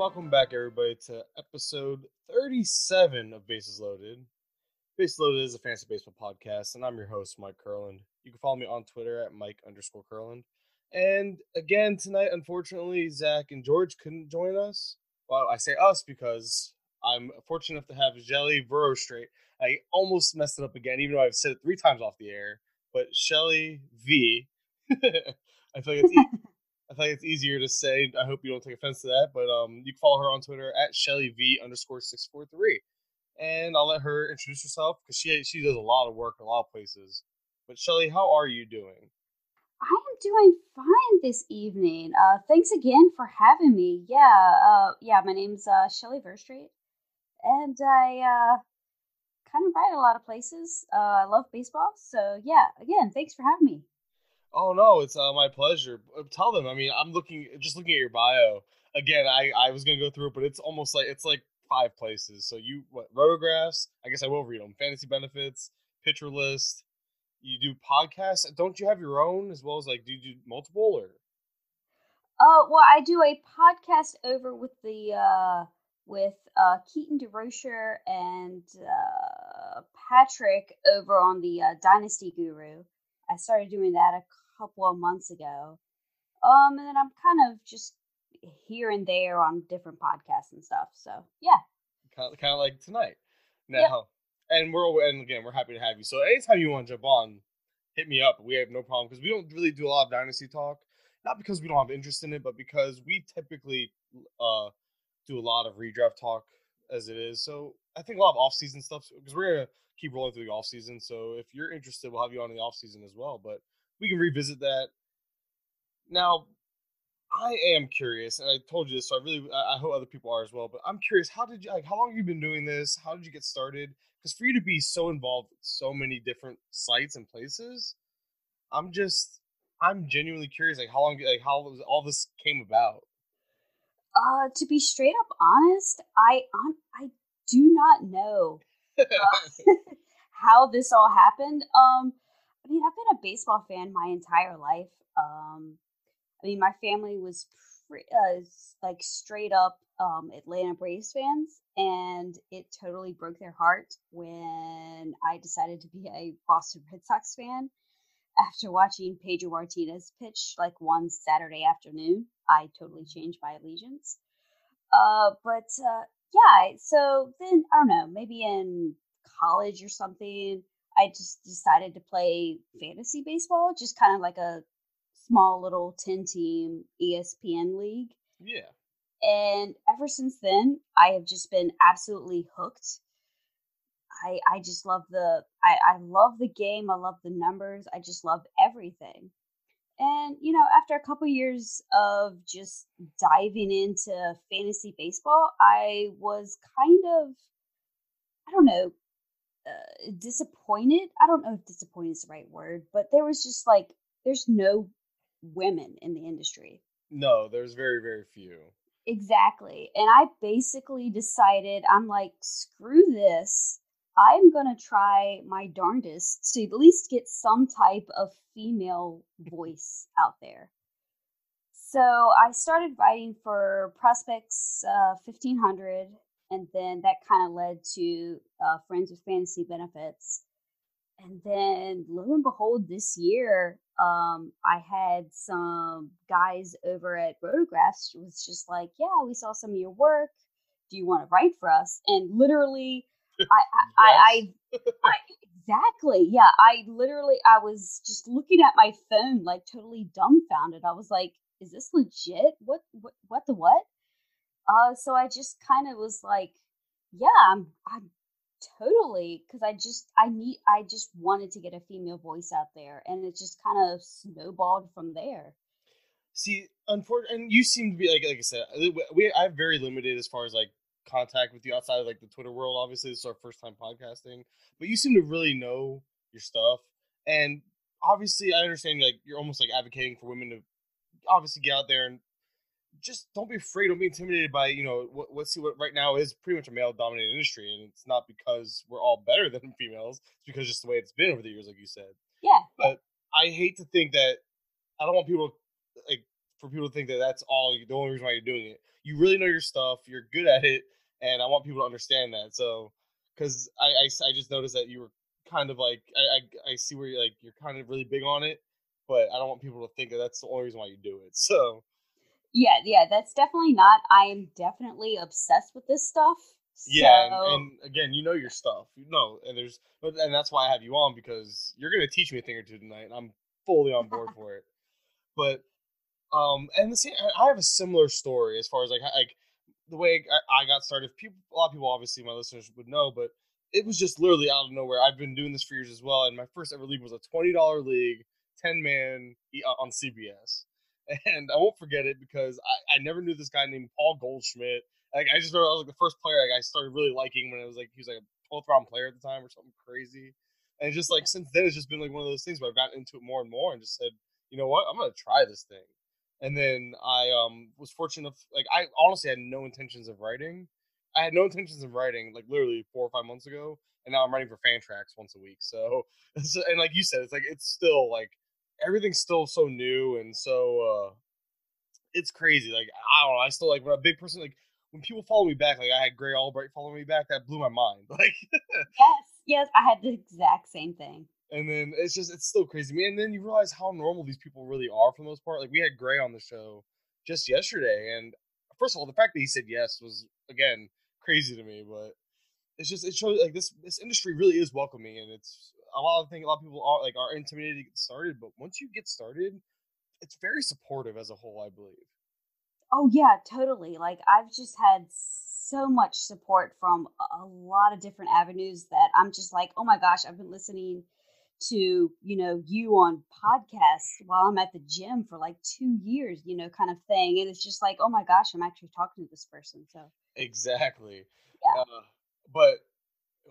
Welcome back, everybody, to episode 37 of Bases Loaded. Bases Loaded is a fantasy baseball podcast, and I'm your host, Mike Curland. You can follow me on Twitter at Mike underscore Curland. And again, tonight, unfortunately, Zach and George couldn't join us. Well, I say us because I'm fortunate enough to have Shelly Verougstraete. I almost messed it up again, even though I've said it three times off the air. But Shelly V. I feel like it's I think it's easier to say. I hope you don't take offense to that. But um, you can follow her on Twitter at Shelly V underscore six four three, and I'll let her introduce herself because she she does a lot of work in a lot of places. But Shelly, how are you doing? I am doing fine this evening. Uh, thanks again for having me. Yeah, uh, yeah. My name's uh, Shelly Verougstraete, and I uh, kind of write a lot of places. Uh, I love baseball, so yeah. Again, thanks for having me. Oh no, it's uh, my pleasure. Uh, Tell them. I mean, I'm looking just looking at your bio again. I I was gonna go through it, but it's almost like it's like five places. So you what rotographs? I guess I will read them. Fantasy benefits, pitcher list. You do podcasts. Don't you have your own as well as like do you do multiple or? Uh, well, I do a podcast over with the uh, with uh, Keaton DeRocher and uh, Patrick over on the uh, Dynasty Guru. I started doing that a couple of months ago. Um, and then I'm kind of just here and there on different podcasts and stuff. So yeah, kind of, kind of like tonight. Now, and we're and again we're happy to have you. So anytime you want to jump on, hit me up. We have no problem because we don't really do a lot of dynasty talk. Not because we don't have interest in it, but because we typically uh do a lot of redraft talk as it is. So I think a lot of off season stuff because we're gonna keep rolling through the off season. So if you're interested, we'll have you on in the off season as well. But we can revisit that. Now, I am curious, and I told you this, so I really I hope other people are as well. But I'm curious, how did you like? How long have you been doing this? How did you get started? Because for you to be so involved with so many different sites and places, I'm just I'm genuinely curious, like how long, like how was- all this came about. Uh, to be straight up honest, I um, I do not know how this all happened. Um, I mean, I've been a baseball fan my entire life. Um, I mean, my family was pre- uh, like straight up um, Atlanta Braves fans, and it totally broke their heart when I decided to be a Boston Red Sox fan. After watching Pedro Martinez pitch like one Saturday afternoon, I totally changed my allegiance. Uh, but uh, yeah, so then I don't know, maybe in college or something, I just decided to play fantasy baseball, just kind of like a small little 10 team ESPN league. Yeah, And ever since then, I have just been absolutely hooked. I I just love the I, I love the game. I love the numbers. I just love everything. And you know, after a couple years of just diving into fantasy baseball, I was kind of I don't know uh, disappointed. I don't know if disappointed is the right word, but there was just like there's no women in the industry. no, there's very very few. Exactly. And I basically decided I'm like, screw this. I'm going to try my darndest to at least get some type of female voice out there. So I started writing for Prospects uh, 1500, and then that kind of led to uh, Friends with Fantasy Benefits. And then, lo and behold, this year, um, I had some guys over at Rotographs who was just like, "Yeah, we saw some of your work. Do you want to write for us?" And literally, I, I, I, Yes. I, I, exactly, yeah, I literally, I was just looking at my phone, like totally dumbfounded. I was like, "Is this legit? What, what, what the what?" Uh, so I just kind of was like, "Yeah, I'm, I'm totally because i just i need i just wanted to get a female voice out there and it just kind of snowballed from there See, unfortunately, and you seem to be like like I said, we I have very limited as far as like contact with you outside of like the Twitter world. Obviously, this is our first time podcasting, but you seem to really know your stuff, and obviously, I understand like you're almost like advocating for women to obviously get out there and just don't be afraid, don't be intimidated by you know what what's what right now is pretty much a male dominated industry, and it's not because we're all better than females. It's because just the way it's been over the years, like you said. yeah But I hate to think that I don't want people like for people to think that that's all the only reason why you're doing it. You really know your stuff. You're good at it, and I want people to understand that. So, because I, I, I just noticed that you were kind of like I, I I see where you're like you're kind of really big on it, but I don't want people to think that that's the only reason why you do it. So. Yeah, yeah, that's definitely not. I am definitely obsessed with this stuff. Yeah, and, and, again, you know your stuff. You know, and there's and that's why I have you on because you're gonna teach me a thing or two tonight, and I'm fully on board for it. But um, and the same, I have a similar story as far as like like the way I, got started. People, a lot of people, obviously, my listeners would know, but it was just literally out of nowhere. I've been doing this for years as well, and my first ever league was a twenty dollar league, ten man on CBS, and I won't forget it because I, I never knew this guy named Paul Goldschmidt. Like I just remember I was like the first player like, I started really liking when it was like he was like a twelfth round player at the time or something crazy, and just like since then it's just been like one of those things where I've gotten into it more and more and just said, you know what, I'm gonna try this thing and then I um was fortunate enough, like I honestly had no intentions of writing. I had no intentions of writing like literally four or five months ago, and now I'm writing for Fantrax once a week. So, and like you said, it's like it's still like everything's still so new and so uh it's crazy. Like I don't know, I still like when a big person like when people follow me back, like I had Grey Albright follow me back, that blew my mind. Like yes, yes, I had the exact same thing and then it's just it's still crazy me and then you realize how normal these people really are for the most part like we had Grey on the show just yesterday and first of all the fact that he said yes was again crazy to me but it's just it shows like this this industry really is welcoming and it's a lot of things a lot of people are like are intimidated to get started but once you get started it's very supportive as a whole i believe. Oh yeah totally like i've just had so much support from a lot of different avenues that i'm just like oh my gosh i've been listening to you know you on podcasts while i'm at the gym for like two years you know kind of thing and it's just like oh my gosh i'm actually talking to this person so exactly yeah. uh, but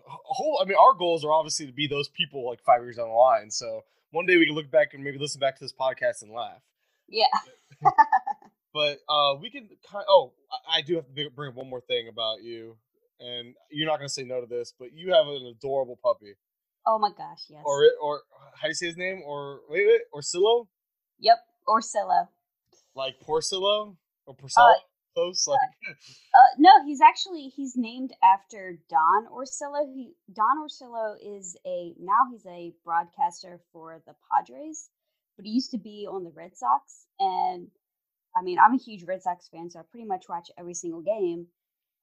whole i mean our goals are obviously to be those people like five years down the line so one day we can look back and maybe listen back to this podcast and laugh yeah but uh we can kind of, oh i do have to bring up one more thing about you and you're not going to say no to this but you have an adorable puppy Oh my gosh, yes. Or or how do you say his name? Or wait, wait, Orsillo? Yep, Orsillo. Like Porcillo or Porcello? Uh, Close, like. uh, no, he's actually he's named after Don Orsillo. He Don Orsillo is a now he's a broadcaster for the Padres, but he used to be on the Red Sox. And I mean, I'm a huge Red Sox fan, so I pretty much watch every single game.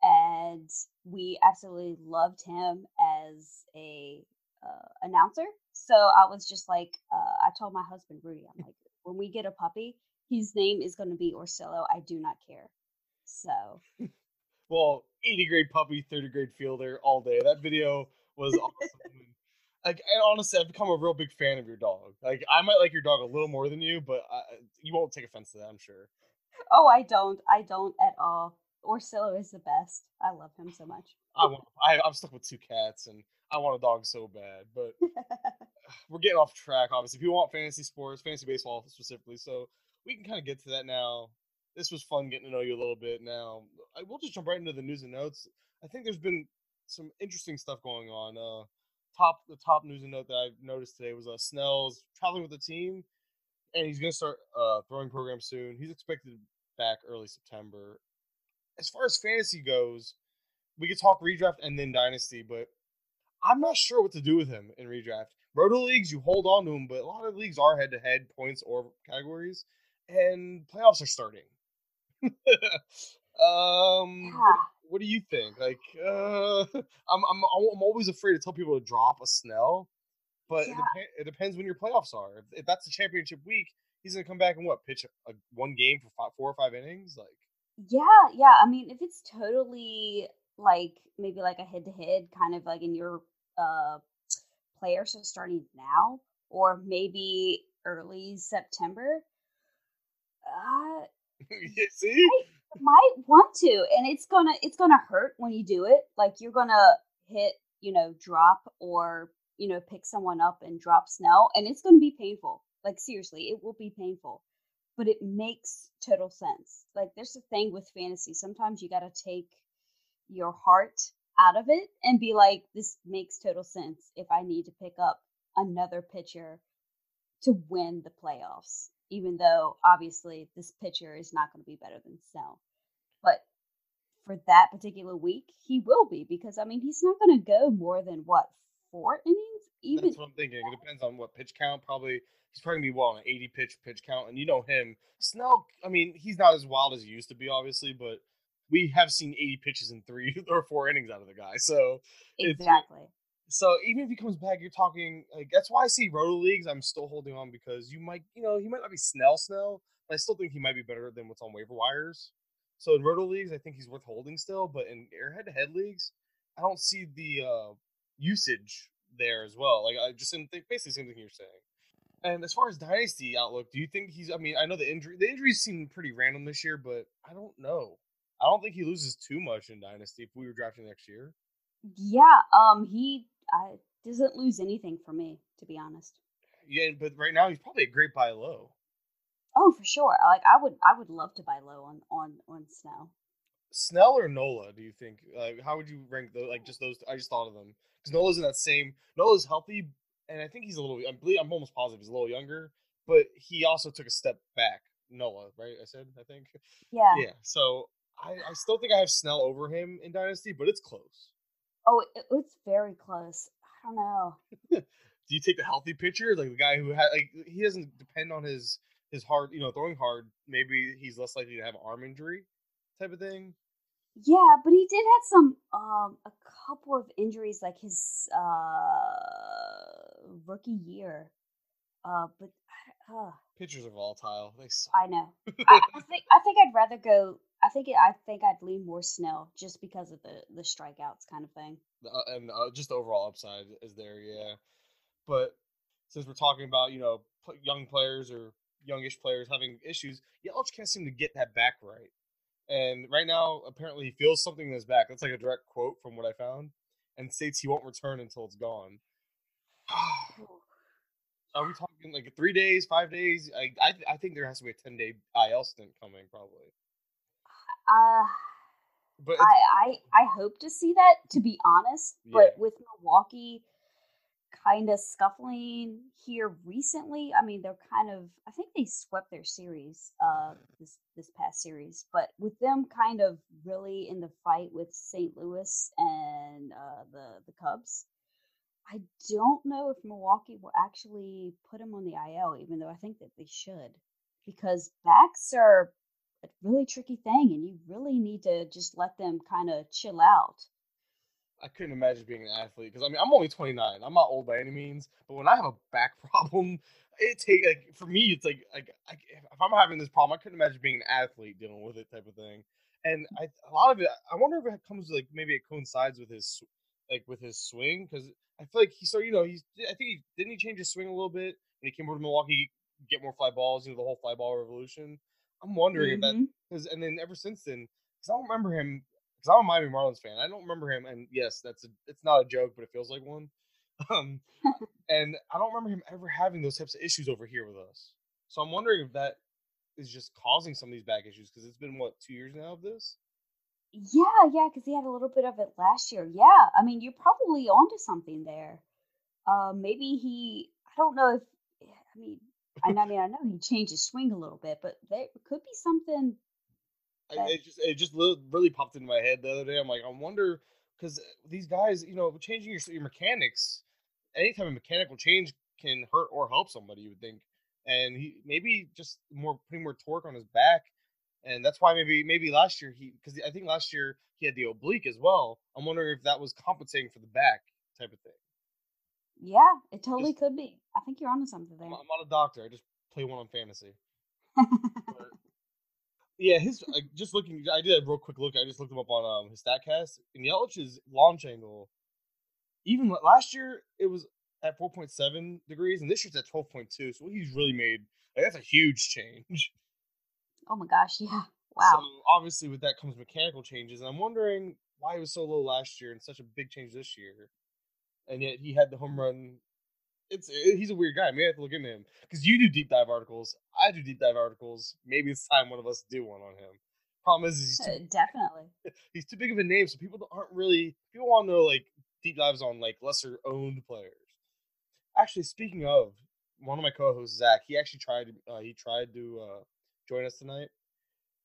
And we absolutely loved him as a uh, announcer. So I was just like, uh, I told my husband Rudy, I'm like, when we get a puppy, his name is going to be Orsillo. I do not care. So. well, 80 grade puppy, 30 grade fielder all day. That video was awesome. like, and honestly, I've become a real big fan of your dog. Like, I might like your dog a little more than you, but I, you won't take offense to that, I'm sure. Oh, I don't. I don't at all. Orsillo is the best. I love him so much. I want. I, I'm stuck with two cats, and I want a dog so bad, but we're getting off track. Obviously, people want fantasy sports, fantasy baseball specifically, so we can kind of get to that now. This was fun getting to know you a little bit. Now, I will just jump right into the news and notes. I think there's been some interesting stuff going on. Uh, top the top news and note that I noticed today was uh, Snell's traveling with the team, and he's going to start uh, throwing program soon. He's expected back early September. As far as fantasy goes, we could talk redraft and then dynasty, but I'm not sure what to do with him in redraft. Roto leagues, you hold on to him, but a lot of leagues are head to head points or categories, and playoffs are starting. um, yeah. what, do you think? Like, uh, I'm I'm I'm always afraid to tell people to drop a Snell, but yeah. it, dep- it, depends when your playoffs are. If, if, that's the championship week, he's gonna come back and what pitch a, one game for five, four or five innings, like. Yeah, yeah. I mean, if it's totally like maybe like a head to head kind of like in your uh players are starting now or maybe early September. Uh see? I might want to and it's gonna it's gonna hurt when you do it. Like you're gonna hit, you know, drop or you know, pick someone up and drop Snell and it's gonna be painful. Like seriously, it will be painful. But it makes total sense. Like there's a thing with fantasy. Sometimes you gotta take your heart out of it and be like, this makes total sense if I need to pick up another pitcher to win the playoffs. Even though obviously this pitcher is not going to be better than Snell. But for that particular week, he will be because I mean he's not going to go more than what four innings. Even that's what I'm thinking. It depends on what pitch count. Probably he's probably gonna be well on an 80 pitch pitch count, and you know him. Snell, I mean, he's not as wild as he used to be, obviously, but we have seen 80 pitches in three or four innings out of the guy. So exactly. So even if he comes back, you're talking like that's why I see roto leagues. I'm still holding on because you might, you know, he might not be Snell Snell, but I still think he might be better than what's on waiver wires. So in roto leagues, I think he's worth holding still, but in airhead to head leagues, I don't see the uh, usage there as well. Like I just think basically same thing you're saying. And as far as dynasty outlook, do you think he's? I mean, I know the injury, the injuries seem pretty random this year, but I don't know. I don't think he loses too much in dynasty if we were drafting next year. Yeah, um, he I, doesn't lose anything for me, to be honest. Yeah, but right now he's probably a great buy low. Oh, for sure. Like I would, I would love to buy low on on on Snell. Snell or Nola? Do you think? Like, how would you rank those? Like, just those? I just thought of them because Nola's in that same. Nola's healthy, and I think he's a little. I believe I'm almost positive he's a little younger, but he also took a step back. Nola, right? I said, I think. Yeah. Yeah. So I, I still think I have Snell over him in Dynasty, but it's close. Oh, it, it's very close. I don't know. Do you take the healthy pitcher, like the guy who had like he doesn't depend on his his hard, you know, throwing hard? Maybe he's less likely to have arm injury, type of thing. Yeah, but he did have some um a couple of injuries like his uh rookie year. Uh but uh, pitchers are volatile. They suck. I know. I, I, think I think I'd rather go I think it, I think I'd lean more Snell just because of the the strikeouts kind of thing. Uh, and uh, just the overall upside is there, yeah. But since we're talking about you know young players or youngish players having issues, Yelich can't seem to get that back right. And right now, apparently, he feels something in his back. That's like a direct quote from what I found, and states he won't return until it's gone. Are we talking like three days, five days? I, I I think there has to be a ten day IL stint coming, probably. Uh, but I, I I hope to see that. To be honest, yeah. but with Milwaukee kind of scuffling here recently, I mean they're kind of I think they swept their series uh this this past series, but with them kind of really in the fight with St. Louis and uh, the the Cubs. I don't know if Milwaukee will actually put him on the IL, even though I think that they should, because backs are a really tricky thing and you really need to just let them kind of chill out. I couldn't imagine being an athlete because I mean I'm only 29. I'm not old by any means, but when I have a back problem, it take like for me it's like like I, if I'm having this problem, I couldn't imagine being an athlete dealing with it type of thing. And mm. I a lot of it, I wonder if it comes like maybe it coincides with his like with his swing because I feel like he started you know he's I think he didn't he change his swing a little bit when he came over to Milwaukee, get more fly balls, you know the whole fly ball revolution. I'm wondering mm-hmm. if that mm-hmm. because and then ever since then, because I don't remember him because I'm a Miami Marlins fan. I don't remember him, and yes, that's a it's not a joke, but it feels like one. Um, and I don't remember him ever having those types of issues over here with us. So I'm wondering if that is just causing some of these back issues because it's been what two years now of this. Yeah, yeah, because he had a little bit of it last year. Yeah, I mean, you're probably onto something there. Uh, maybe he. I don't know if. I mean, I mean, I know he changed his swing a little bit, but there could be something. That... It just it just really popped into my head the other day. I'm like, I wonder because uh, these guys, you know, changing your your mechanics, any type of mechanical change can hurt or help somebody. You would think, and he maybe just more putting more torque on his back, and that's why maybe maybe last year he because I think last year he had the oblique as well. I'm wondering if that was compensating for the back type of thing. Yeah, it totally just, could be. I think you're onto something there. I'm, not a doctor. I just play one on fantasy. yeah, his uh, just looking. I did a real quick look. I just looked him up on um, his Statcast, and Yelich's launch angle. Even last year, it was at 4.7 degrees, and this year's at 12.2. So he's really made like, that's a huge change. Oh my gosh! Yeah. Wow. So obviously, with that comes mechanical changes, and I'm wondering why he was so low last year and such a big change this year and yet he had the home run. It's it, he's a weird guy. Maybe I have to look into him because you do deep dive articles. I do deep dive articles. Maybe it's time one of us do one on him. Problem is, he's too, uh, definitely he's too big of a name, so people aren't really people want to know like deep dives on like lesser owned players. Actually, speaking of, one of my co-hosts, Zach, he actually tried. Uh, he tried to uh, join us tonight.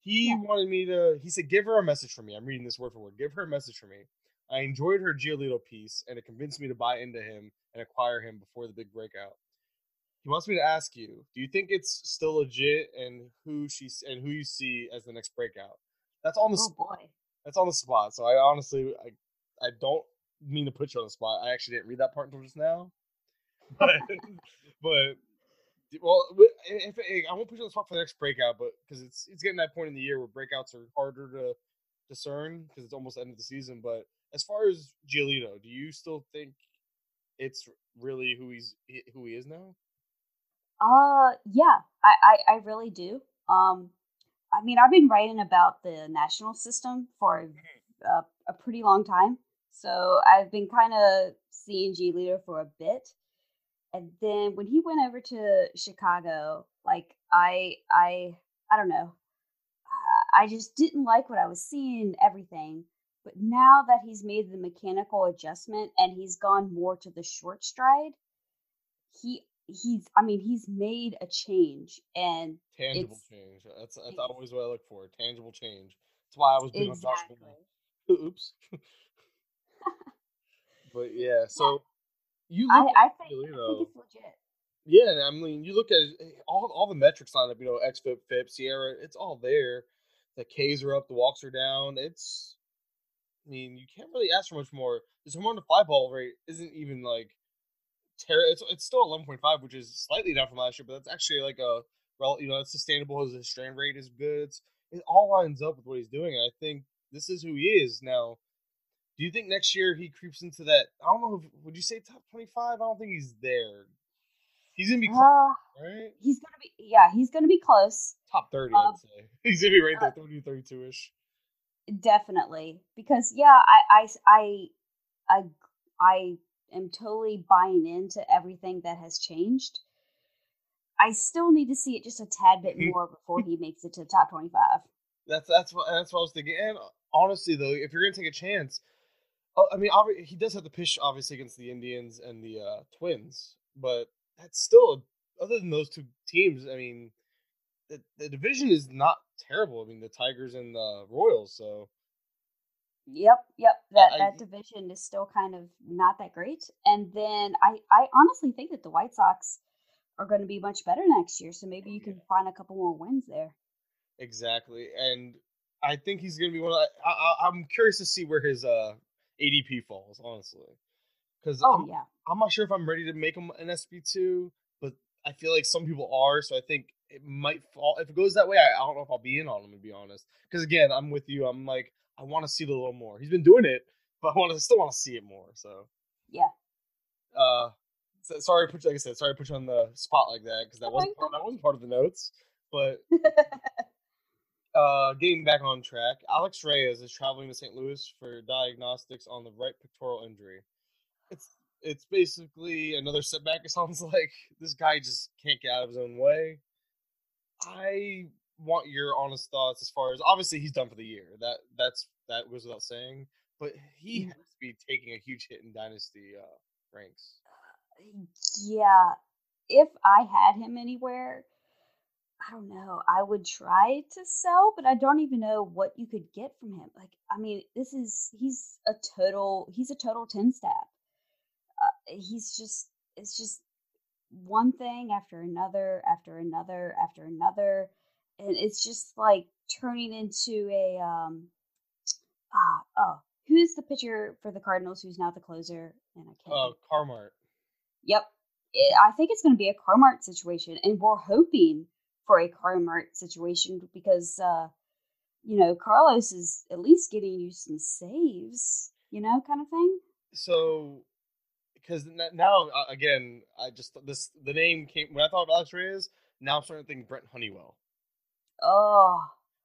He yeah. wanted me to. He said, "Give her a message for me." I'm reading this word for word. Give her a message for me. I enjoyed her Giolito piece, and it convinced me to buy into him and acquire him before the big breakout. He wants me to ask you: Do you think it's still legit, and who she and who you see as the next breakout? That's on the oh, spot. Boy. That's on the spot. So I honestly, I, I don't mean to put you on the spot. I actually didn't read that part until just now. But, but well, if, if, I won't put you on the spot for the next breakout, but because it's it's getting that point in the year where breakouts are harder to discern because it's almost the end of the season. But as far as Giolito, do you still think it's really who he's who he is now? Uh, yeah, I I, I really do. Um, I mean, I've been writing about the national system for mm-hmm. a, a pretty long time, so I've been kind of seeing Giolito for a bit and then when he went over to Chicago, like I I I don't know. I just didn't like what I was seeing everything. But now that he's made the mechanical adjustment and he's gone more to the short stride, he he's I mean he's made a change and tangible change. That's that's always what I look for. Tangible change. That's why I was big exactly. on Josh. Oops. but yeah, so you look I, I, think, I think it's legit. Yeah, I mean, you look at eh, all all the metrics on it. You know, XFIP, FIP, SIERA, it's all there. The Ks are up, the walks are down. It's, I mean, you can't really ask for much more. His home run to fly ball rate isn't even like terrible. It's it's still eleven point five, which is slightly down from last year, but that's actually like a well, you know, it's sustainable. His strand rate is good. It's, it all lines up with what he's doing. And I think this is who he is now. Do you think next year he creeps into that? I don't know. If, would you say top twenty-five? I don't think he's there. He's gonna be close, uh, right? He's gonna be yeah. He's gonna be close. Top thirty, um, I'd say. He's gonna be right there, uh, 30, 32 ish. Definitely, because yeah, I, I, I, I, I am totally buying into everything that has changed. I still need to see it just a tad bit more before he makes it to the top twenty-five. That's that's what that's what I was thinking. And honestly, though, if you're gonna take a chance, Oh, I mean, he does have to pitch obviously against the Indians and the uh, Twins, but that's still other than those two teams. I mean, the the division is not terrible. I mean, the Tigers and the Royals. So, yep, yep, that I, that division is still kind of not that great. And then I I honestly think that the White Sox are going to be much better next year. So maybe you can find a couple more wins there. Exactly, and I think he's going to be one. Of, I, I, I'm curious to see where his uh ADP falls, honestly. Because oh I'm, yeah, I'm not sure if I'm ready to make him an SP two, but I feel like some people are. So I think it might fall. If it goes that way, I, I don't know if I'll be in on him to be honest. Because again, I'm with you. I'm like I want to see it a little more. He's been doing it, but I want to still want to see it more. So yeah. Uh, so, sorry, put like I said, sorry, to put you on the spot like that because that wasn't part, that wasn't part of the notes, but. uh, getting back on track, Alex Reyes is traveling to St. Louis for diagnostics on the right pectoral injury. It's it's basically another setback. It sounds like this guy just can't get out of his own way. I want your honest thoughts as far as obviously he's done for the year. That that's that goes without saying. But he has to be taking a huge hit in dynasty uh, ranks. Yeah, if I had him anywhere, I don't know. I would try to sell, but I don't even know what you could get from him. Like, I mean, this is he's a total he's a total ten step. Uh, he's just it's just one thing after another after another after another, and it's just like turning into a um ah oh who's the pitcher for the Cardinals who's now the closer and I can't. Oh, uh, Carmart. Yep. It, I think it's going to be a Carmart situation, and we're hoping for a Carmart situation because uh, you know Carlos is at least getting you some saves, you know, kind of thing. So, because now uh, again, I just this the name came when I thought of Alex Reyes. Now I'm starting to think Brent Honeywell. Oh.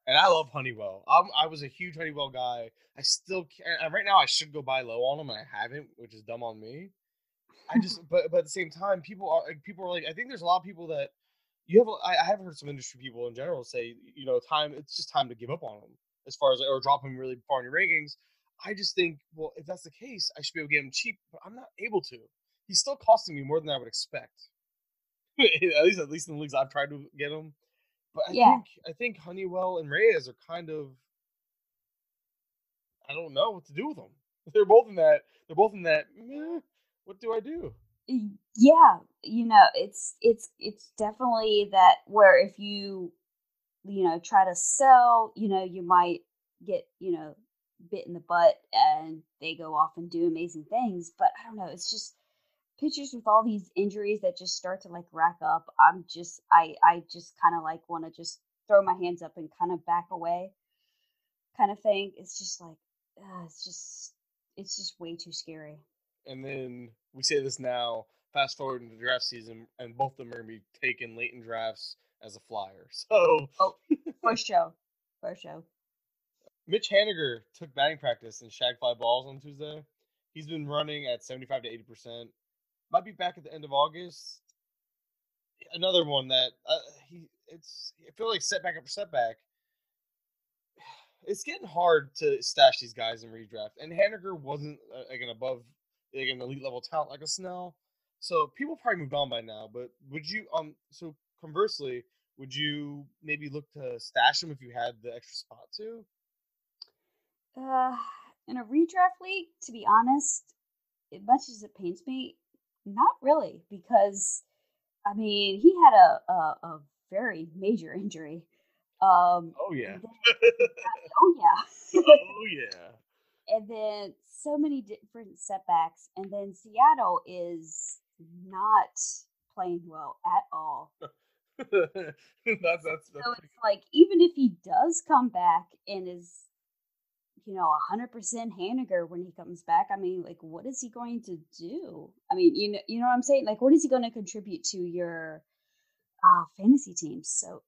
And I love Honeywell. I'm, I was a huge Honeywell guy. I still can't. Right now, I should go buy low on him. And I haven't, which is dumb on me. I just, but but at the same time, people are people are like. I think there's a lot of people that you have I, I have heard some industry people in general say you know time it's just time to give up on him as far as or drop him really far in your rankings. I just think well if that's the case I should be able to get him cheap, but I'm not able to. He's still costing me more than I would expect. at least at least in the leagues I've tried to get him. But I Yeah. think I think Honeywell and Reyes are kind of I don't know what to do with them. They're both in that. They're both in that. "Meh, what do I do? yeah you know it's it's it's definitely that where if you you know try to sell you know you might get you know bit in the butt and they go off and do amazing things but i don't know it's just pitchers with all these injuries that just start to like rack up i'm just i i just kind of like want to just throw my hands up and kind of back away kind of thing it's just like uh, it's just it's just way too scary And then we say this now. Fast forward into the draft season, and both of them are gonna be taken late in drafts as a flyer. So oh, for show for show Mitch Haniger took batting practice and shag fly balls on Tuesday. He's been running at 75 to 80 percent. Might be back at the end of August. Another one that uh, he it's I feel like setback after setback. It's getting hard to stash these guys in redraft, and Haniger wasn't uh, like an above like an elite level talent like a Snell. So people probably moved on by now. But would you um so conversely, would you maybe look to stash him if you had the extra spot to? Uh, in a redraft league, to be honest, as much as it pains me, not really, because I mean he had a a, a very major injury. Um, Oh yeah. then- oh yeah, oh yeah. and then so many different setbacks, and then Seattle is not playing well at all. that's that's that's So it's like even if he does come back and is, you know, hundred percent Haniger when he comes back, I mean, like, what is he going to do? I mean, you know, you know what I'm saying? Like, what is he going to contribute to your uh, fantasy teams? So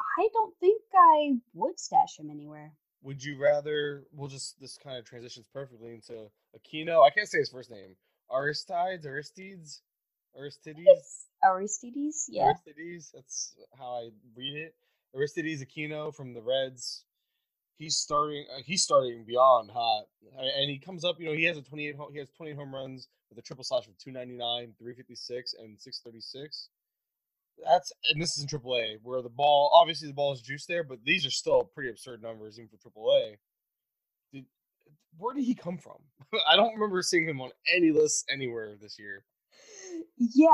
I don't think I would stash him anywhere. Would you rather? We'll just this kind of transitions perfectly into Aquino. I can't say his first name. Aristides, Aristides, Aristides, Aristides, yeah, Aristides. That's how I read it. Aristides Aquino from the Reds. He's starting. Uh, he's starting beyond hot, and he comes up. You know, he has a twenty-eight. ho- He has twenty home runs with a triple slash of two ninety-nine, three fifty-six, and six thirty-six. That's and this is in AAA where the ball obviously the ball is juiced there, but these are still pretty absurd numbers even for AAA. Did, where did he come from? I don't remember seeing him on any list anywhere this year. yeah.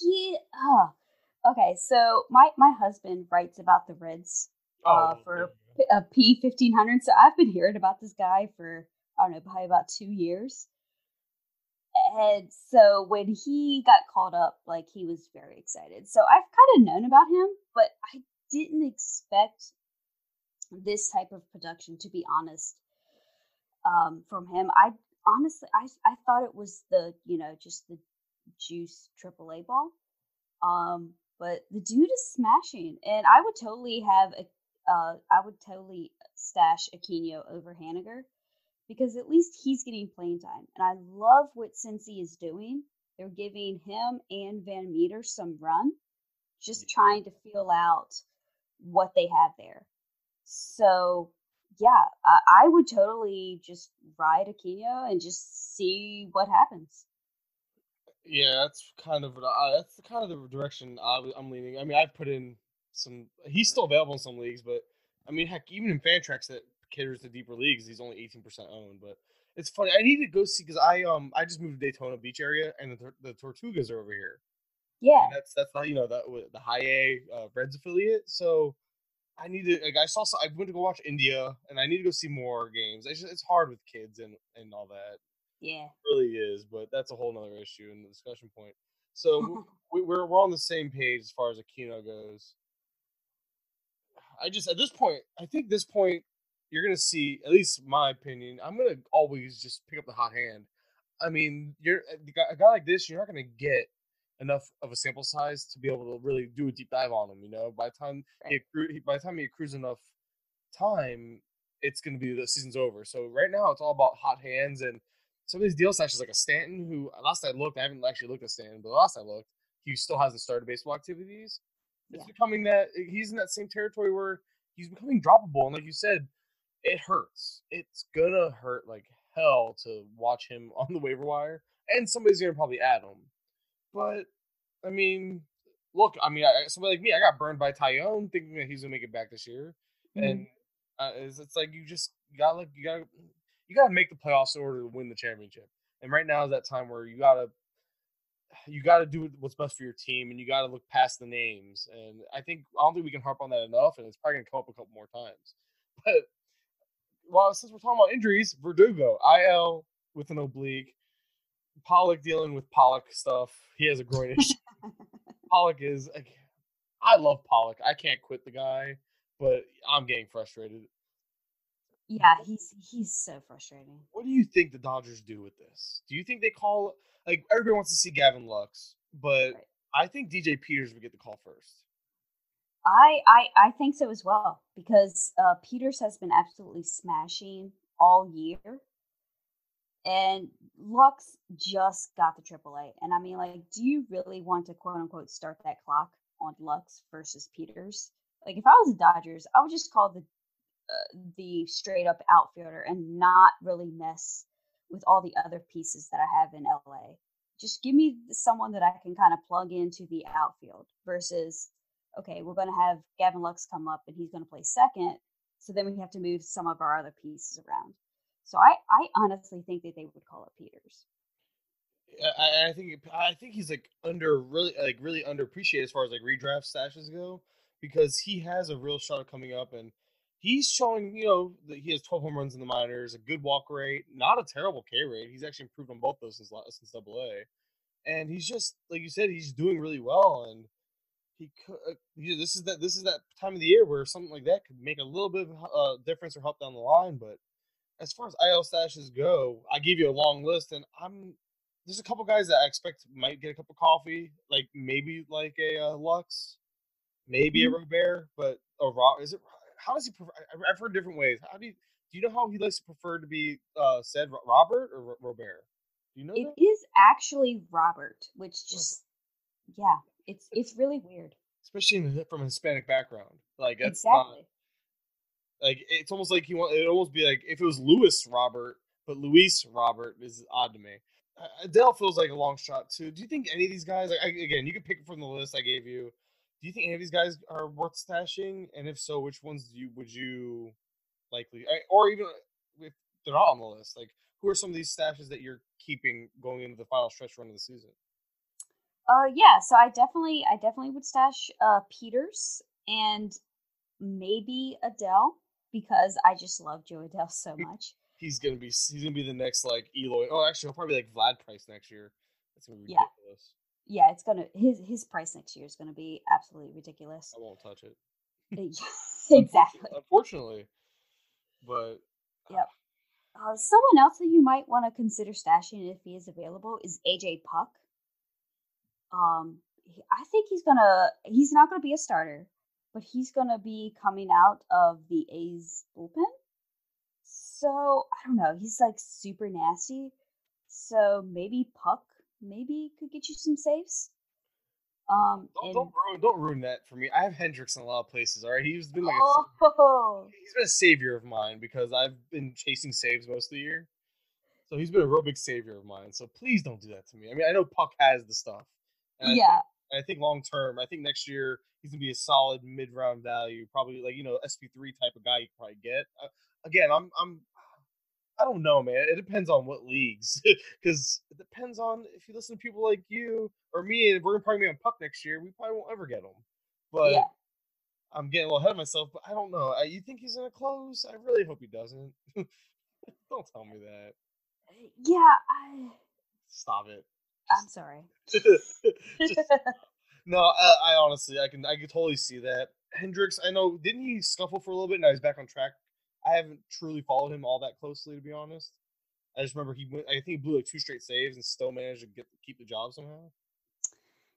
He, uh, okay. So my my husband writes about the Reds Uh, for- a P fifteen hundred. So I've been hearing about this guy for I don't know, probably about two years. And so when he got called up, like he was very excited. So I've kind of known about him, but I didn't expect this type of production, to be honest, um, from him. I honestly, I I thought it was the you know just the juice AAA ball. Um, but the dude is smashing, and I would totally have a uh, I would totally stash Aquino over Haniger because at least he's getting playing time. And I love what Cincy is doing. They're giving him and Van Meter some run, just trying to feel out what they have there. So, yeah, I, I would totally just ride Aquino and just see what happens. Yeah, that's kind of what I, that's the kind of the direction I, I'm leaning. I mean, I've put in some. He's still available in some leagues, but I mean, heck, even in Fantrax that caters to deeper leagues, he's only 18 percent owned. But it's funny. I need to go see because I um I just moved to Daytona Beach area, and the the Tortugas are over here. Yeah. And that's that's the you know the the high A uh, Reds affiliate. So I need to like I saw I went to go watch India, and I need to go see more games. It's just, it's hard with kids and and all that Yeah. really is, but that's a whole nother issue and the discussion point. So we, we're we're on the same page as far as Aquino goes. I just at this point, I think this point you're gonna see, at least my opinion. I'm gonna always just pick up the hot hand. I mean, you're eh, a guy, like this, you're not gonna get enough of a sample size to be able to really do a deep dive on him. You know, by the time he accru- by the time he accrues enough time, it's gonna be the season's over. So right now, it's all about hot hands and some of these deal stashes like a Stanton, who last I looked, I haven't actually looked at Stanton, but last I looked, he still hasn't started baseball activities. It's Yeah. becoming that he's in that same territory where he's becoming droppable, and like you said, it hurts. It's gonna hurt like hell to watch him on the waiver wire, and somebody's gonna probably add him. But I mean, look, I mean, I, somebody like me, I got burned by Taillon thinking that he's gonna make it back this year, mm-hmm. and uh, it's, it's, like you just you gotta you gotta you gotta make the playoffs in order to win the championship. And right now is that time where you gotta you gotta do what's best for your team, and you gotta look past the names. And I think I don't think we can harp on that enough, and it's probably gonna come up a couple more times. But well, since we're talking about injuries, Verdugo, IL with an oblique, Pollock dealing with Pollock stuff. He has a groin issue. Pollock is. I love Pollock. I can't quit the guy, but I'm getting frustrated. Yeah, he's he's so frustrating. What do you think the Dodgers do with this? Do you think they call like everybody wants to see Gavin Lux, but right. I think DJ Peters would get the call first. I I I think so as well because uh, Peters has been absolutely smashing all year, and Lux just got the AAA. And I mean, like, do you really want to quote unquote start that clock on Lux versus Peters? Like, if I was the Dodgers, I would just call the the straight up outfielder and not really mess with all the other pieces that I have in LA. Just give me someone that I can kind of plug into the outfield versus okay, we're going to have Gavin Lux come up and he's going to play second. So then we have to move some of our other pieces around. So I, I honestly think that they would call it Peters. I, I think I think he's like under really like really underappreciated as far as like redraft stashes go because he has a real shot of coming up and he's showing you know that he has 12 home runs in the minors, a good walk rate, not a terrible K rate. He's actually improved on both those since since Double A, and he's just like you said, he's doing really well and he could. Uh, this is that. This is that time of the year where something like that could make a little bit of a uh, difference or help down the line. But as far as IL stashes go, I give you a long list, and I'm there's a couple guys that I expect might get a cup of coffee, like maybe like a uh, Lux, maybe mm-hmm. a Robert, but a Rob is it? How does he? Prefer, I've heard different ways. How do you do you know how he likes to prefer to be uh, said, Robert or Robert? Do you know? It that? is actually Robert, which just yeah, it's it's really weird, especially from a Hispanic background. Like that's exactly. Not, like it's almost like you want it almost be like if it was Louis Robert, but Luis Robert is odd to me. Adell feels like a long shot too. Do you think any of these guys? Like, again, you can pick from the list I gave you. Do you think any of these guys are worth stashing? And if so, which ones do you would you likely, or even if they're not on the list, like who are some of these stashes that you're keeping going into the final stretch run of the season? Uh, yeah. So I definitely, I definitely would stash uh Peters and maybe Adell because I just love Jo Adell so much. He's gonna be, he's gonna be the next like Eloy. Oh, actually, he'll probably be like Vlad Price next year. That's gonna be ridiculous. Yeah. Yeah, it's gonna his his price next year is gonna be absolutely ridiculous. I won't touch it. exactly. Unfortunately, but yep. Uh, someone else that you might want to consider stashing if he is available is AJ Puk. Um, I think he's gonna. He's not gonna be a starter, but he's gonna be coming out of the A's bullpen. So I don't know. He's like super nasty. So maybe Puk maybe could get you some saves. Um, don't, and, don't, ruin, don't ruin that for me. I have Hendriks in a lot of places. All right, he's been like a, oh. he's been a savior of mine because I've been chasing saves most of the year. So he's been a real big savior of mine. So please don't do that to me. I mean, I know Puk has the stuff, yeah. I think, I think long term, I think next year he's gonna be a solid mid round value, probably like you know SP three type of guy you probably get. Uh, again, I'm I'm I don't know, man. It depends on what leagues, because it depends on if you listen to people like you or me, and we're gonna probably be on Puk next year. We probably won't ever get him, but yeah. I'm getting a little ahead of myself. But I don't know. You think he's gonna close? I really hope he doesn't. don't tell me that. Eh, yeah, I. Stop it. I'm sorry. Just, no, I, I, honestly, I can, I can totally see that. Hendriks, I know, didn't he scuffle for a little bit? Now he's back on track. I haven't truly followed him all that closely, to be honest. I just remember he went. I think he blew like two straight saves and still managed to get keep the job somehow.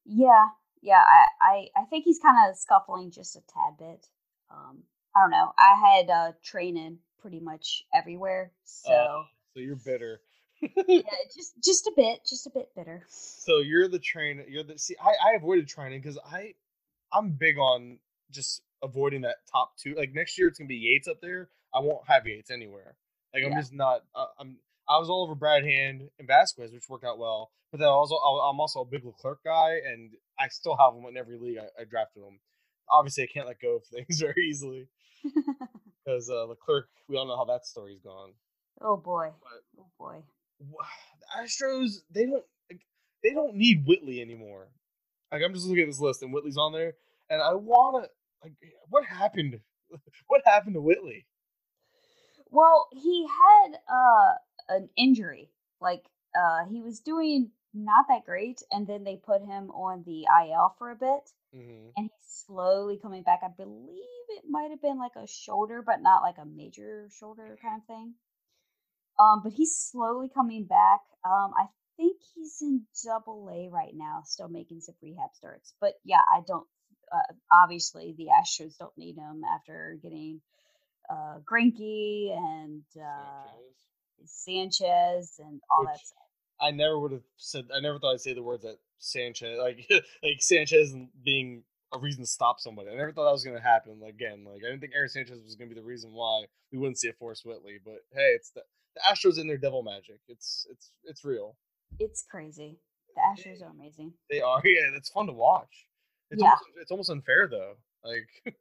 Yeah, yeah. I I, I think he's kind of scuffling just a tad bit. Um, I don't know. I had uh, Treinen pretty much everywhere, so uh, so you're bitter yeah, just just a bit, just a bit bitter. So you're the trainer. You're the see. I, I avoided Treinen because I I'm big on just avoiding that top two. Like next year, it's gonna be Yates up there. I won't have Yates anywhere. Like I'm yeah. just not. Uh, I'm I was all over Brad Hand and Vazquez, which worked out well. But then also I'm also a big Leclerc guy, and I still have him in every league I, I drafted him. Obviously, I can't let go of things very easily because uh, Leclerc. We all know how that story's gone. Oh boy! But, oh boy! The Astros they don't they don't need Whitley anymore. Like I'm just looking at this list, and Whitley's on there, and I wanna like, what happened? What happened to Whitley? Well, he had uh an injury. Like uh he was doing not that great, and then they put him on the IL for a bit, mm-hmm. and he's slowly coming back. I believe it might have been like a shoulder, but not like a major shoulder kind of thing. Um, but he's slowly coming back. Um, I think he's in Double A right now, still making some rehab starts. But yeah, I don't. Uh, obviously, the Astros don't need him after getting uh, Greinke and uh, Sanchez. Sanchez and all Which, that stuff. I never would have said. I never thought I'd say the words that Sanchez, like like Sanchez being a reason to stop somebody. I never thought that was going to happen. Like, again, like I didn't think Aaron Sanchez was going to be the reason why we wouldn't see a Forrest Whitley. But hey, it's the, the Astros in their devil magic. It's it's it's real. It's crazy. The Astros are amazing. They are. Yeah, it's fun to watch. It's yeah. Almost, it's almost unfair though. Like,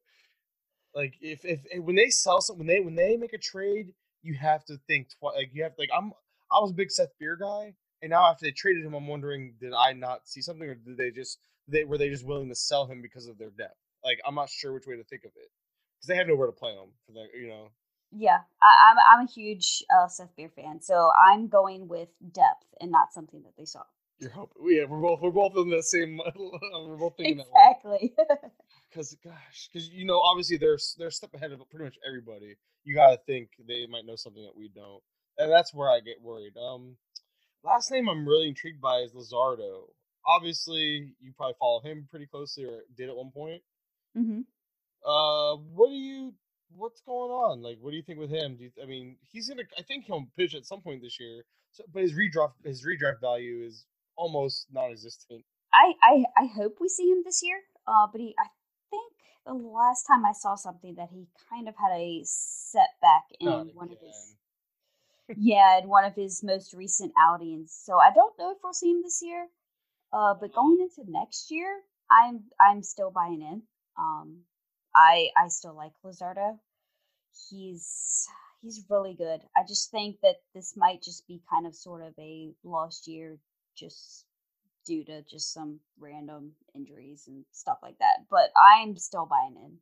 like if, if if when they sell something, when they when they make a trade, you have to think twice. Like you have like I'm I was a big Seth Beer guy and now after they traded him, I'm wondering, did I not see something, or did they just they were they just willing to sell him because of their depth? Like I'm not sure which way to think of it because they have nowhere to play him for the you know. Yeah, I, am I'm, I'm a huge uh, Seth Beer fan, so I'm going with depth and not something that they saw. You're hoping, yeah, we're both we're both in the same. we're both thinking exactly. Because gosh, because you know, obviously they're they're a step ahead of pretty much everybody. You gotta think they might know something that we don't, and that's where I get worried. Um, Last name I'm really intrigued by is Luzardo. Obviously, you probably follow him pretty closely or did at one point. Mm-hmm. Uh, what do you? What's going on? Like, what do you think with him? Do you, I mean, he's gonna. I think he'll pitch at some point this year. So, but his redraft his redraft value is almost non-existent. I I, I hope we see him this year. Uh, but he I think the last time I saw something that he kind of had a setback in one again. of his yeah, in one of his most recent outings. So I don't know if we'll see him this year. Uh, but going into next year, I'm I'm still buying in. Um, I I still like Luzardo. He's he's really good. I just think that this might just be kind of sort of a lost year, just due to just some random injuries and stuff like that. But I'm still buying in.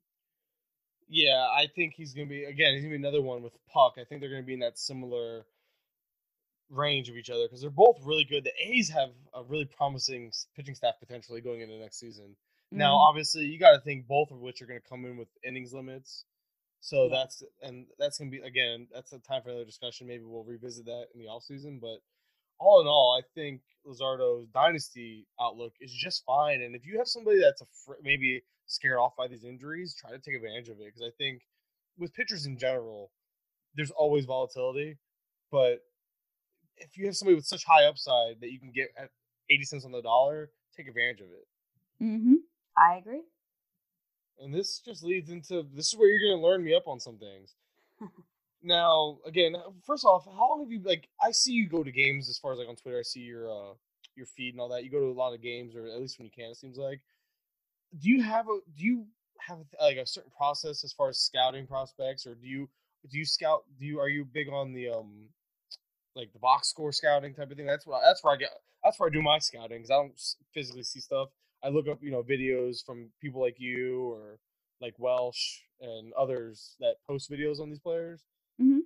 Yeah, I think he's gonna be again. He's gonna be another one with Puk. I think they're gonna be in that similar range of each other because they're both really good. The A's have a really promising pitching staff potentially going into next season. Mm-hmm. Now, obviously, you got to think both of which are going to come in with innings limits. So yeah. that's and that's gonna be again. That's a time for another discussion. Maybe we'll revisit that in the off season. But all in all, I think Luzardo's dynasty outlook is just fine. And if you have somebody that's a fr- maybe scared off by these injuries, try to take advantage of it because I think with pitchers in general, there's always volatility. But if you have somebody with such high upside that you can get at 80 cents on the dollar, take advantage of it. Mm-hmm. I agree. And this just leads into this is where you're going to learn me up on some things. now, again, first off, how long have you like? I see you go to games as far as like on Twitter. I see your uh your feed and all that. You go to a lot of games, or at least when you can. It seems like do you have a do you have like a certain process as far as scouting prospects, or do you do you scout? Do you are you big on the um like the box score scouting type of thing? That's what that's where I get. That's where I do my scouting because I don't physically see stuff. I look up you know videos from people like you or like Welsh and others that post videos on these players.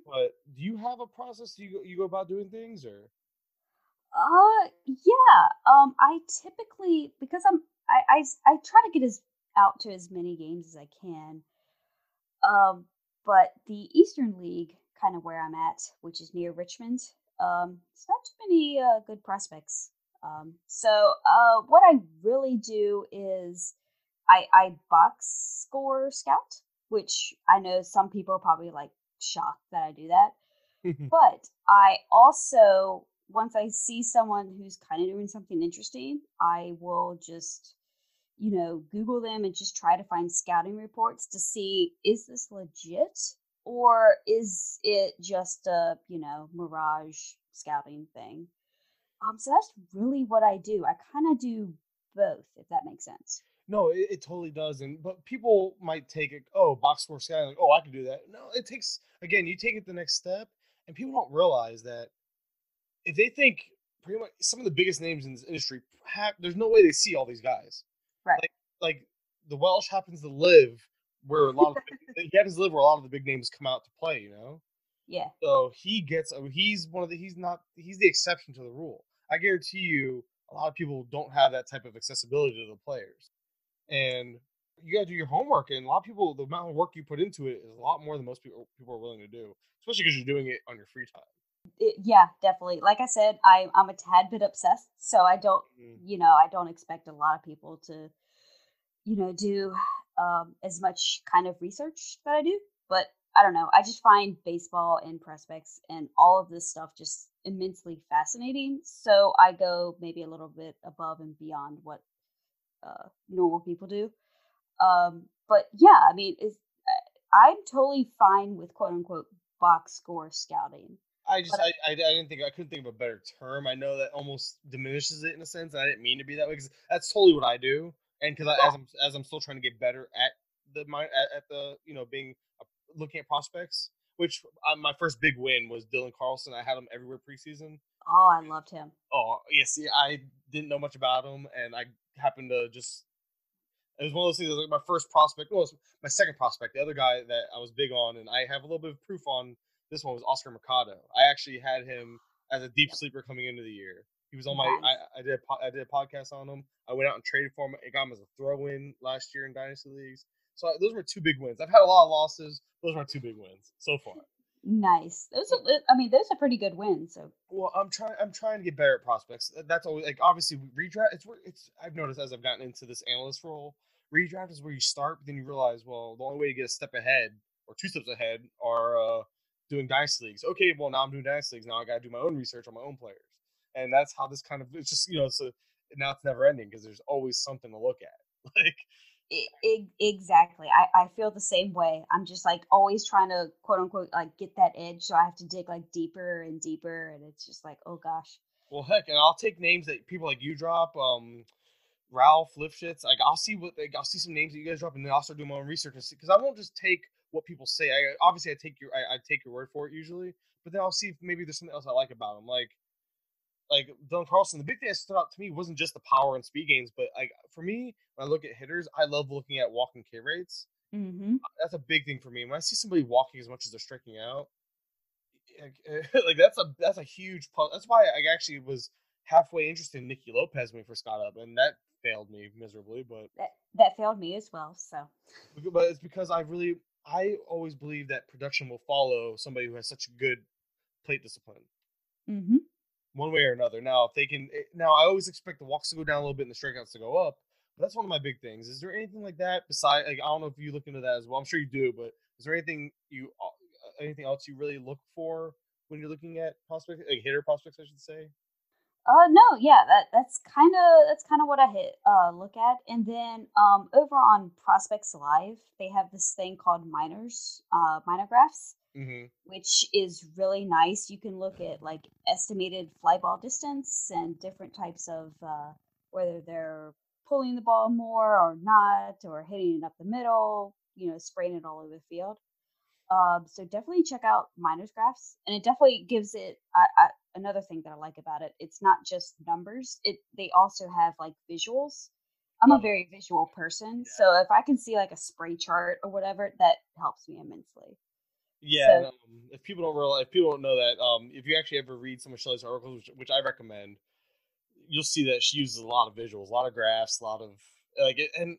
But do you have a process? You go, you go about doing things or? Uh, yeah. Um, I typically because I'm I, I, I try to get as out to as many games as I can. Um, but the Eastern League, kind of where I'm at, which is near Richmond, um, it's not too many uh, good prospects. Um, so uh, what I really do is I, I box score scout, which I know some people are probably like shocked that I do that. but I also once I see someone who's kind of doing something interesting, I will just, you know, Google them and just try to find scouting reports to see is this legit or is it just a, you know, mirage scouting thing. Um, so that's really what I do. I kind of do both, if that makes sense. No, it, it, totally does. And but people might take it, oh, box score scouting, like, oh, I can do that. No, it takes again, you take it the next step, and people don't realize that if they think pretty much some of the biggest names in this industry have, there's no way they see all these guys. Right. Like, like the Welsh happens to live where a lot of he happens to live where a lot of the big names come out to play. You know. Yeah. So he gets. Uh, he's one of the. He's not. He's the exception to the rule. I guarantee you, a lot of people don't have that type of accessibility to the players, and you got to do your homework. And a lot of people, the amount of work you put into it is a lot more than most people people are willing to do, especially because you're doing it on your free time. It, yeah, definitely. Like I said, I I'm a tad bit obsessed, so I don't, mm. you know, I don't expect a lot of people to, you know, do um, as much kind of research that I do. But I don't know. I just find baseball and prospects and all of this stuff just immensely fascinating. So I go maybe a little bit above and beyond what uh, normal people do. Um, but yeah, I mean, is I'm totally fine with quote unquote box score scouting. I just I, I, I didn't think I couldn't think of a better term. I know that almost diminishes it in a sense. and I didn't mean to be that way because that's totally what I do, and because yeah. as I'm as I'm still trying to get better at the my at, at the you know being looking at prospects, which uh, my first big win was Dylan Carlson. I had him everywhere preseason. Oh, I loved him. Oh, yeah. See, I didn't know much about him, and I happened to just. It was one of those things. Like my first prospect. Well, my second prospect. The other guy that I was big on, and I have a little bit of proof on. This one was Oscar Mercado. I actually had him as a deep sleeper coming into the year. He was on my. Nice. I, I did. A, I did a podcast on him. I went out and traded for him. I got him as a throw-in last year in dynasty leagues. So those were two big wins. I've had a lot of losses. Those are two big wins so far. Nice. Those are, I mean, those are pretty good wins. So. Well, I'm trying. I'm trying to get better at prospects. That's always like obviously redraft. It's where it's. I've noticed as I've gotten into this analyst role, redraft is where you start, but then you realize, well, the only way to get a step ahead or two steps ahead are uh, doing dice leagues. Okay, well now I'm doing dice leagues. Now I got to do my own research on my own players, and that's how this kind of. It's just you know, so now it's never ending because there's always something to look at. Like exactly. I, I feel the same way. I'm just like always trying to quote unquote like get that edge, so I have to dig like deeper and deeper, and it's just like oh gosh. Well, heck, and I'll take names that people like you drop, um, Ralph Lifshitz. Like I'll see what like, I'll see some names that you guys drop, and then I'll start doing my own research and see because I won't just take what people say. I obviously I take your I, I take your word for it usually, but then I'll see if maybe there's something else I like about them. Like like Dylan Carlson, the big thing that stood out to me wasn't just the power and speed gains, but like for me, when I look at hitters, I love looking at walking K rates. Mm-hmm. That's a big thing for me. When I see somebody walking as much as they're striking out, like, like that's a that's a huge. Plus. That's why I actually was halfway interested in Nicky Lopez when we first got up, and that failed me miserably. But that, that failed me as well. So, but it's because I really I always believe that production will follow somebody who has such good plate discipline. Mm-hmm one way or another. Now, if they can, eh, now I always expect the walks to go down a little bit and the strikeouts to go up. But that's one of my big things. Is there anything like that besides? Like, I don't know if you look into that as well. I'm sure you do, but is there anything you, uh, anything else you really look for when you're looking at prospects, like hitter prospects, I should say? Uh, no, yeah, that that's kind of that's kind of what I hit uh look at, and then um over on Prospects Live, they have this thing called minors, uh, MinorGraphs, mm-hmm. which is really nice. You can look at like estimated fly ball distance and different types of uh, whether they're pulling the ball more or not, or hitting it up the middle, you know, spraying it all over the field. Um, so definitely check out MinorGraphs, and it definitely gives it I, I, another thing that I like about it. It's not just numbers; it they also have like visuals. I'm a very visual person, so if I can see like a spray chart or whatever, that helps me immensely. Yeah, so, um, if people don't realize, if people don't know that, um, if you actually ever read some of Shelly's articles, which, which, I recommend, you'll see that she uses a lot of visuals, a lot of graphs, a lot of like, and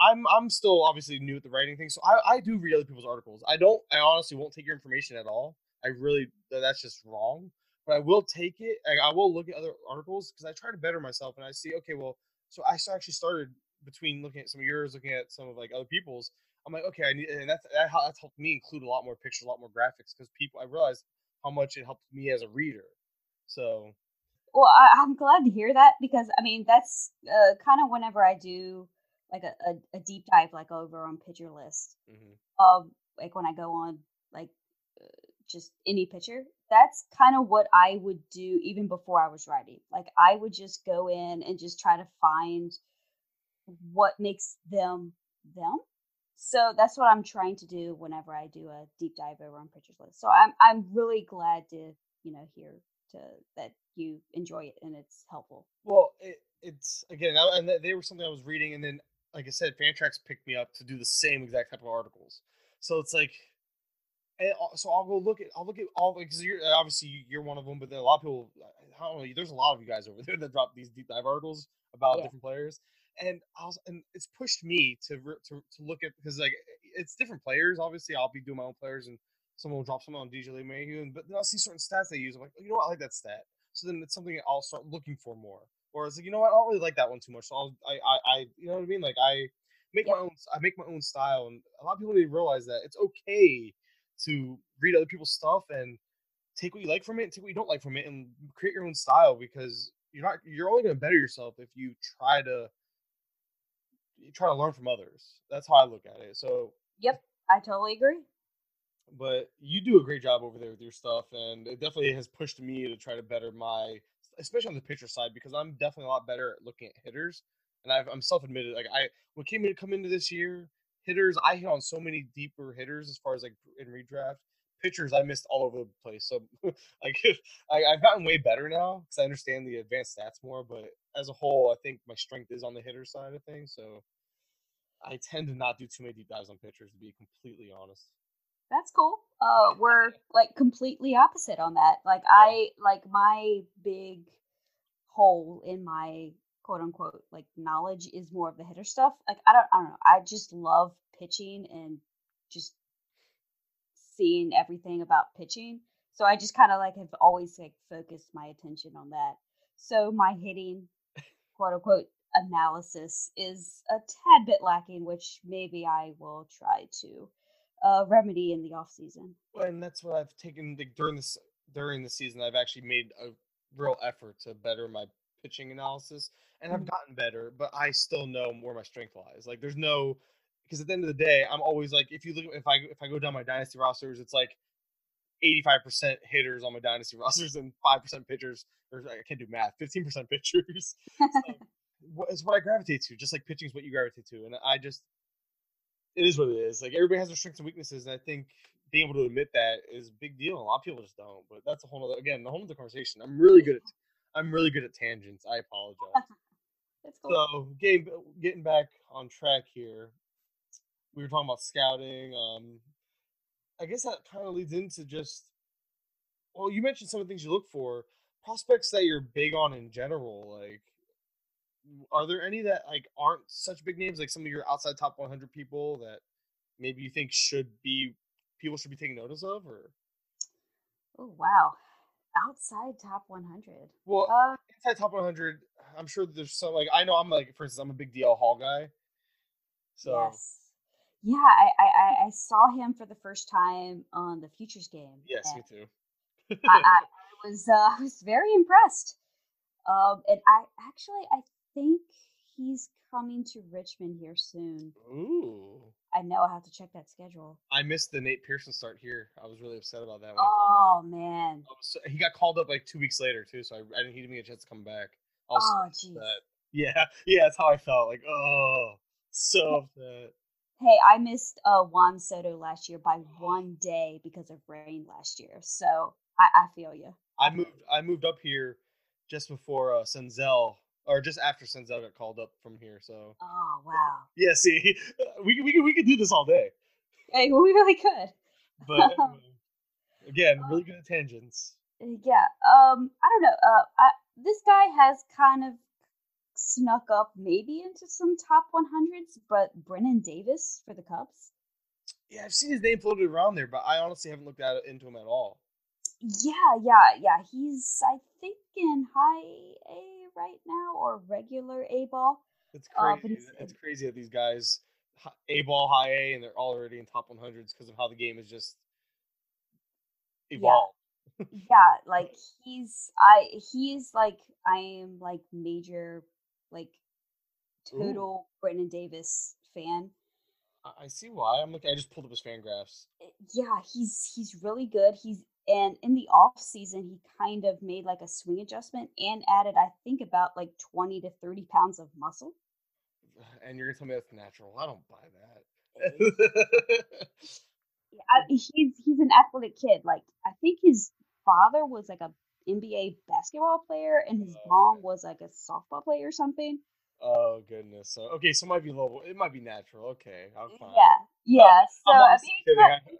I'm I'm still obviously new at the writing thing, so I, I do read other people's articles. I don't, I honestly won't take your information at all. I really, that's just wrong. But I will take it. I, I will look at other articles because I try to better myself, and I see, okay, well, so I actually started between looking at some of yours, looking at some of like other people's I'm like, okay, I need, and that's that, how that's helped me include a lot more pictures, a lot more graphics, because people, I realized how much it helped me as a reader. So, well, I, am glad to hear that because I mean that's uh, kind of whenever I do like a, a, a, deep dive, like over on Pitcher List, mm-hmm. um, like when I go on like uh, just any picture That's kind of what I would do even before I was writing. Like I would just go in and just try to find what makes them them. So that's what I'm trying to do whenever I do a deep dive over on pitchers list. So I'm I'm really glad to you know hear to that you enjoy it and it's helpful. Well, it, it's again, and they were something I was reading, and then like I said, Fantrax picked me up to do the same exact type of articles. So it's like, eh, and so I'll go look at I'll look at all because you're eh, obviously you're one of them, but there a lot of people. I don't know. There's a lot of you guys over there that drop these deep dive articles about yeah. different players, and I was and it's pushed me to to to look at because like it's different players. Obviously, I'll be doing my own players, and someone will drop something on DJ LeMahieu, and but then I'll see certain stats they use. I'm like, oh, you know what, I like that stat. So then it's something I'll start looking for more. Or it's like, you know what, I don't really like that one too much. So I'll, I, I, I you know what I mean? Like I make yep. my own, I make my own style, and a lot of people need to realize that it's okay to read other people's stuff and take what you like from it, and take what you don't like from it, and create your own style because you're not, you're only going to better yourself if you try to try to learn from others. That's how I look at it. So Yep, I totally agree. But you do a great job over there with your stuff, and it definitely has pushed me to try to better my, especially on the pitcher side, because I'm definitely a lot better at looking at hitters. And i am self-admitted, like I when came to come into this year, hitters I hit on so many deeper hitters as far as like in redraft. Pitchers I missed all over the place, so like I, I've gotten way better now because I understand the advanced stats more. But as a whole, I think my strength is on the hitter side of things. So I tend to not do too many deep dives on pitchers, to be completely honest. That's cool. Uh, we're like completely opposite on that. Like I like my big hole in my quote unquote like knowledge is more of the hitter stuff. Like I don't I don't know. I just love pitching and just seeing everything about pitching. So I just kind of like have always like focused my attention on that. So my hitting quote unquote analysis is a tad bit lacking, which maybe I will try to uh, remedy in the off season. Well, and that's what I've taken like, during this during the season. I've actually made a real effort to better my pitching analysis, and I've mm-hmm. gotten better. But I still know where my strength lies. Like, there's no because at the end of the day, I'm always like, if you look, if I if I go down my dynasty rosters, it's like 85% hitters on my dynasty rosters and 5% pitchers. Or I can't do math. 15% pitchers. so, it's what I gravitate to. Just like pitching is what you gravitate to, and I just it is what it is. Like everybody has their strengths and weaknesses, and I think being able to admit that is a big deal. A lot of people just don't, but that's a whole other again, the whole other conversation. I'm really good at I'm really good at tangents. I apologize. cool. So getting getting back on track here, we were talking about scouting. Um, I guess that kind of leads into just well, you mentioned some of the things you look for, prospects that you're big on in general, like are there any that like aren't such big names, like some of your outside top 100 people that maybe you think should be people should be taking notice of, or? Oh wow, outside top 100. Well, uh, inside top 100, I'm sure there's some like I know I'm like for instance I'm a big DL Hall guy. So yes. Yeah, I, I I saw him for the first time on the Futures game. Yes, me too. I, I, was uh, I was very impressed. Um, and I actually I think he's coming to Richmond here soon. Ooh. I know. I have to check that schedule. I missed the Nate Pearson start here. I was really upset about that. oh man! So, he got called up like two weeks later too, so I, I didn't. He didn't get a chance to come back. oh jeez. Yeah, yeah. That's how I felt. Like, oh, so upset. Hey, I missed uh, Juan Soto last year by one day because of rain last year. So I, I feel you. I moved. I moved up here just before uh, Senzel or just after Senzel got called up from here. So. Oh wow. Yeah. See, we we could we could do this all day. Hey, well, we really could. But again, really good tangents. Yeah. Um. I don't know. Uh. I, this guy has kind of snuck up maybe into some top 100s, but Brennen Davis for the Cubs. Yeah, I've seen his name floated around there, but I honestly haven't looked at into him at all. Yeah, yeah, yeah. He's I think in high A right now or regular A ball. It's uh, crazy. Uh, it's, it's crazy that these guys A ball, high A, and they're already in top 100s because of how the game is just evolved. Yeah. yeah, like he's I he's like I am like major like total Ooh. Brennen Davis fan. I see why. I'm looking. I just pulled up his FanGraphs. Eh, yeah, he's he's really good. He's and in the off season, he kind of made like a swing adjustment and added, I think, about like twenty to thirty pounds of muscle. And you're gonna tell me that's natural? I don't buy that. yeah, I, he's he's an athletic kid. Like I think his father was like a NBA basketball player, and his oh, mom was like a softball player or something. Oh goodness. So okay, so it might be low. It might be natural. Okay, I'm mm, fine. Yeah, yeah. So I mean,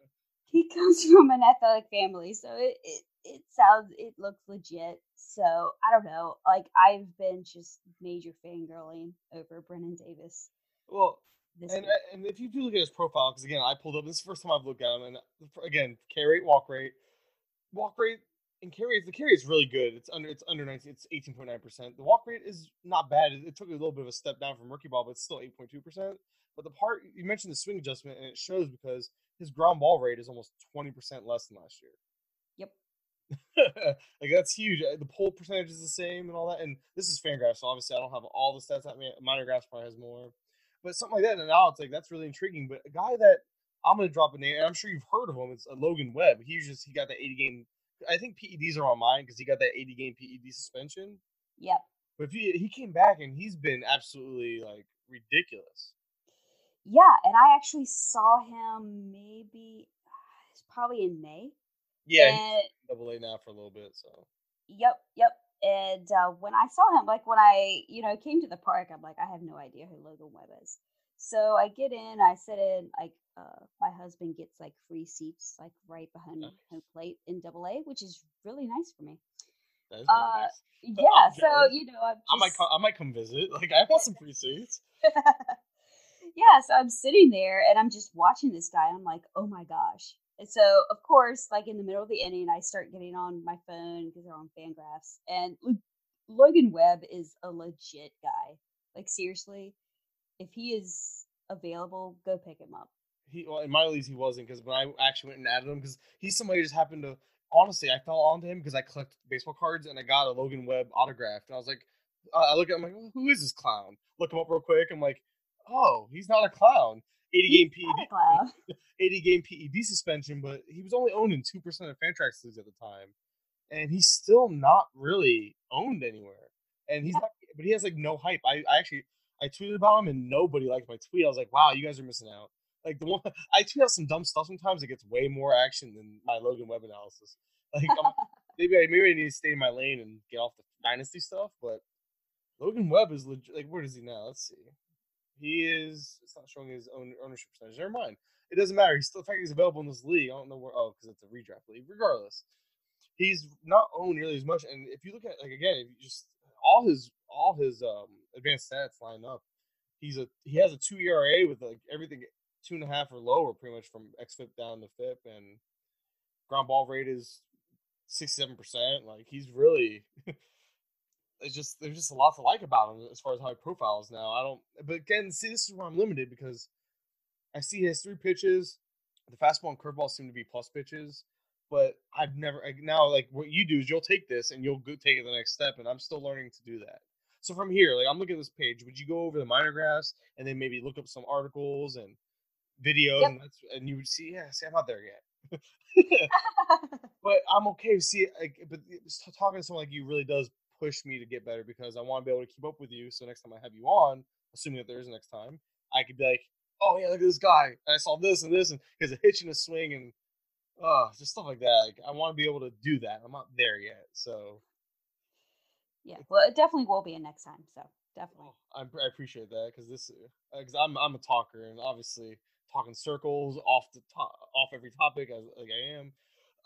he comes from an athletic family, so it, it it sounds it looks legit. So I don't know. Like I've been just major fangirling over Brennen Davis. Well, and and if you do look at his profile, because again, I pulled up this is the first time I've looked at him, and again, K rate, walk rate, walk rate and K the K is really good. It's under it's under 19. It's 18.9 percent. The walk rate is not bad. It, it, took a little bit of a step down from rookie ball, but it's still 8.2 percent. But the part you mentioned the swing adjustment, and it shows because his ground ball rate is almost 20 percent less than last year. Yep. like that's huge. Uh, the pull percentage is the same and all that. And this is Fangraphs, so obviously I don't have all the stats. I mean, Minor Graphs probably has more, but something like that. And now it's like that's really intriguing. But a guy that I'm going to drop a name, and I'm sure you've heard of him. It's uh, Logan Webb. He's just he got the 80 game I think PEDs are on mine because he got that 80 game PED suspension. Yep. But if he he came back and he's been absolutely like ridiculous. Yeah, and I actually saw him maybe it's probably in May. Yeah, double A now for a little bit. So. Yep, yep. And uh, when I saw him, like when I you know came to the park, I'm like, I have no idea who Logan Webb is. So I get in, I sit in, like uh, my husband gets like free seats, like right behind nice. home plate in Double A, which is really nice for me. That is uh, nice. Yeah, so you know, just... i might come, I might come visit. Like I want some free seats. yeah, so I'm sitting there and I'm just watching this guy. And I'm like, oh my gosh. And so, of course, like in the middle of the inning, I start getting on my phone because they're on Fangraphs, and Logan Webb is a legit guy. Like seriously, if he is available, go pick him up. He well in my leagues he wasn't because when I actually went and added him because he's somebody who just happened to honestly I fell onto him because I collect baseball cards and I got a Logan Webb autographed and I was like I look at him I'm like who is this clown? Look him up real quick. I'm like oh he's not a clown. 80 he's game PED 80 game PED suspension, but he was only owned in two percent of Fantrax leagues at the time, and he's still not really owned anywhere. And he's yeah. not, but he has like no hype. I, I actually I tweeted about him and nobody liked my tweet. I was like, wow, you guys are missing out. Like the one I tweet out some dumb stuff sometimes. It gets way more action than my Logan Webb analysis. Like maybe I maybe I need to stay in my lane and get off the dynasty stuff. But Logan Webb is legit. Like where is he now? Let's see. He is. It's not showing his own ownership percentage. Never mind. It doesn't matter. He's still the fact he's available in this league. I don't know where. Oh, because it's a redraft league. Regardless, he's not owned nearly as much. And if you look at like again, if you just all his all his um advanced stats line up. He's a he has a two ERA with like everything two and a half or lower, pretty much from xFIP down to FIP, and ground ball rate is sixty seven percent. Like he's really. it's just there's just a lot to like about him as far as how he profiles now. I don't, but again, see, this is where I'm limited because I see his three pitches. The fastball and curveball seem to be plus pitches, but I've never now like what you do is you'll take this and you'll go take it the next step, and I'm still learning to do that. So from here, like I'm looking at this page, would you go over the minor graphs and then maybe look up some articles and videos yep. and, and you would see, yeah, see, I'm not there yet. but I'm okay. See, like, but talking to someone like you really does push me to get better because I want to be able to keep up with you. So next time I have you on, assuming that there is next time, I could be like, oh yeah, look at this guy. And I saw this and this, and he has a hitch and a swing, and oh, just stuff like that. Like I want to be able to do that. I'm not there yet, so yeah, well, it definitely will be a next time. So definitely. Oh, I, I appreciate that because this, because uh, I'm I'm a talker and obviously talking circles off the top, off every topic as like I am.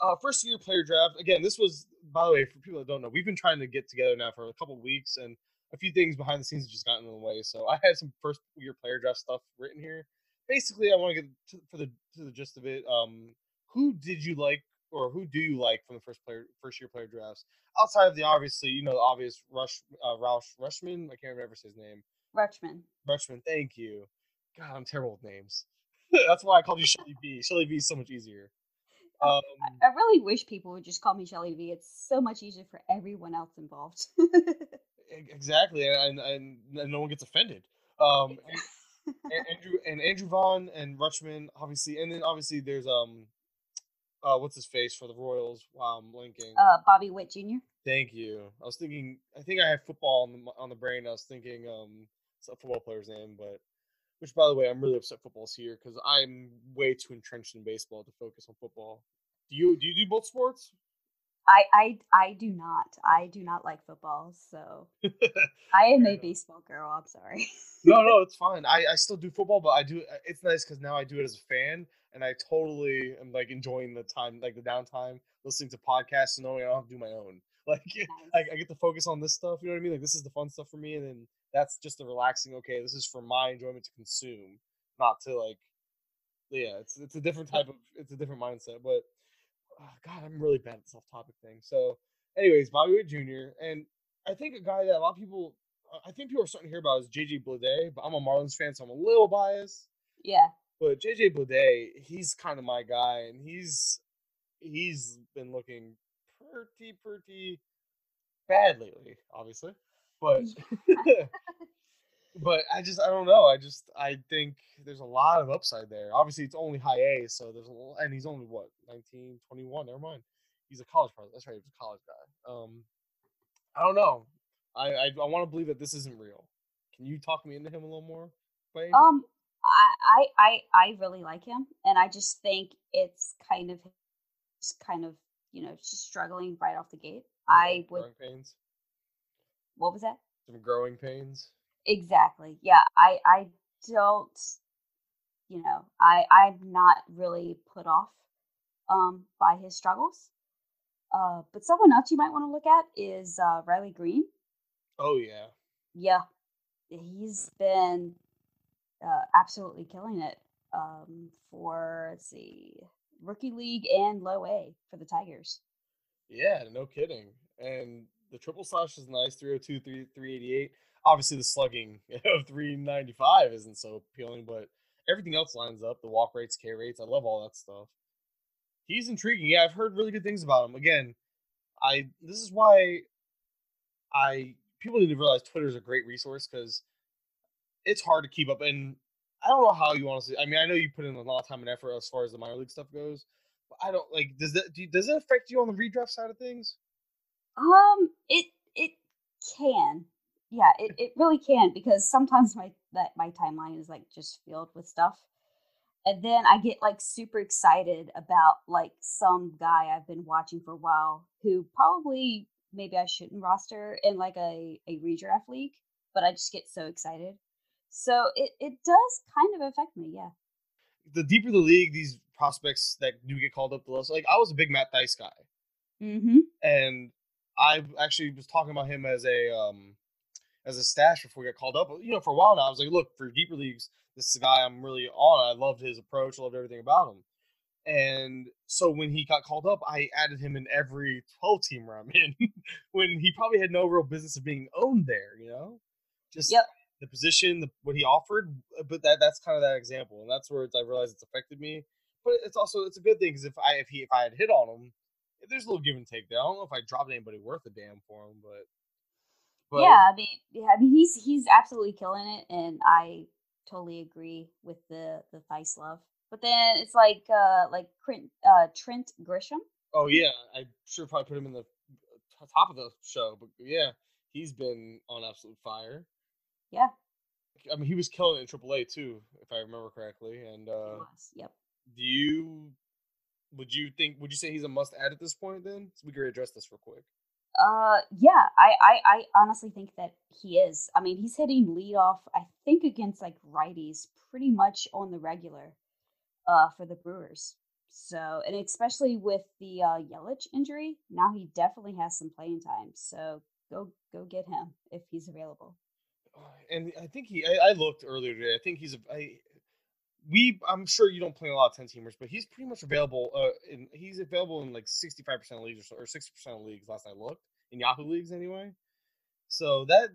Uh, first year player draft. Again, this was by the way for people that don't know, we've been trying to get together now for a couple weeks and a few things behind the scenes have just gotten in the way. So I had some first year player draft stuff written here. Basically, I want to get to, for the to the gist of it. Um, who did you like or who do you like from the first player first year player drafts? Outside of the obviously you know the obvious Rush uh, Roush Rushman? I can't remember his name. Rutschman. Rutschman thank you. God I'm terrible with names. That's why I called you Shelly V Shelly V is so much easier. Um, I, I really wish people would just call me Shelly V it's so much easier for everyone else involved. Exactly and, and, and no one gets offended. Um and Andrew and Andrew Vaughn and Rutschman, obviously, and then obviously there's um, uh, what's his face for the Royals? Wow, I'm blinking. Uh, Bobby Witt Jr. Thank you. I was thinking. I think I have football on the on the brain. I was thinking um, it's a football player's name, but which by the way, I'm really upset football's here because I'm way too entrenched in baseball to focus on football. Do you do you do both sports? I, I I do not. I do not like football, so I am a baseball girl. I'm sorry. no, no, it's fine. I, I still do football, but I do. Uh, it's nice because now I do it as a fan, and I totally am like enjoying the time, like the downtime, listening to podcasts, and knowing I don't have to do my own. Like nice. I, I get to focus on this stuff. You know what I mean? Like this is the fun stuff for me, and then that's just the relaxing. Okay, this is for my enjoyment to consume, not to like. Yeah, it's it's a different type of it's a different mindset, but oh, God, I'm really bad at this off-topic thing. So, anyways, Bobby Witt Jr. and I think a guy that a lot of people, uh, I think people are starting to hear about is JJ Bleday, but I'm a Marlins fan, so I'm a little biased. Yeah. But JJ Bleday, he's kind of my guy, and he's he's been looking pretty pretty bad lately, obviously. But but I just I don't know. I just I think there's a lot of upside there. Obviously, it's only high A, so there's a and he's only what 19, 21. Never mind. He's a college product. That's right. He's a college guy. Um, I don't know. I I, I want to believe that this isn't real. Can you talk me into him a little more? Um, I I I really like him, and I just think it's kind of just kind of you know just struggling right off the gate. I would. Growing pains. What was that? Some growing pains. Exactly. Yeah. I I don't you know, I I'm not really put off um by his struggles. Uh but someone else you might want to look at is uh Riley Greene. Oh yeah. Yeah. He's been uh absolutely killing it um for let's see rookie league and low A for the Tigers. Yeah, no kidding. And the triple slash is nice 302 388 obviously the slugging of 395 isn't so appealing, but everything else lines up. The walk rates, K rates, I love all that stuff. He's intriguing. Yeah, I've heard really good things about him. Again, I this is why I people need to realize Twitter is a great resource because it's hard to keep up. And I don't know how you to. I mean, I know you put in a lot of time and effort as far as the minor league stuff goes, but I don't like. Does that do, does it affect you on the redraft side of things? Um, it it can yeah, it, it really can because sometimes my that my timeline is like just filled with stuff. And then I get like super excited about like some guy I've been watching for a while who probably maybe I shouldn't roster in like a, a redraft league, but I just get so excited. So it, it does kind of affect me, yeah. The deeper the league, these prospects that do get called up the list, like I was a big Matt Thaiss guy. Mm-hmm. And I actually was talking about him as a um as a stash before we got called up. But, you know, for a while now, I was like, look, for deeper leagues, this is a guy I'm really on. I loved his approach, loved everything about him. And so when he got called up, I added him in every 12 team where I'm in when he probably had no real business of being owned there, you know? Just yep. the position, the, what he offered. Uh, but that that's kind of that example. And that's where I realized it's affected me. But it's also it's a good thing because if I if he if I had hit on him, there's a little give and take there. I don't know if I dropped anybody worth a damn for him, but but, yeah, I mean, yeah, I mean, he's he's absolutely killing it, and I totally agree with the the Thaiss love. But then it's like uh like Trent, uh, Trent Grisham. Oh yeah, I sure probably put him in the top of the show, but yeah, he's been on absolute fire. Yeah. I mean, he was killing it in AAA too, if I remember correctly. And uh, yep. Do you? Would you think? Would you say he's a must add at this point? Then, so we could address this real quick. Uh, yeah, I, I, I honestly think that he is. I mean, he's hitting leadoff. I think against like righties pretty much on the regular, uh, for the Brewers. So, and especially with the uh, Yelich injury, now he definitely has some playing time. So go go get him if he's available. And I think he. I, I looked earlier today. I think he's. A, I, we. I'm sure you don't play a lot of ten teamers, but he's pretty much available. Uh, in, he's available in like 65 percent of leagues or, or 60 percent of leagues. Last I looked in Yahoo leagues anyway. So that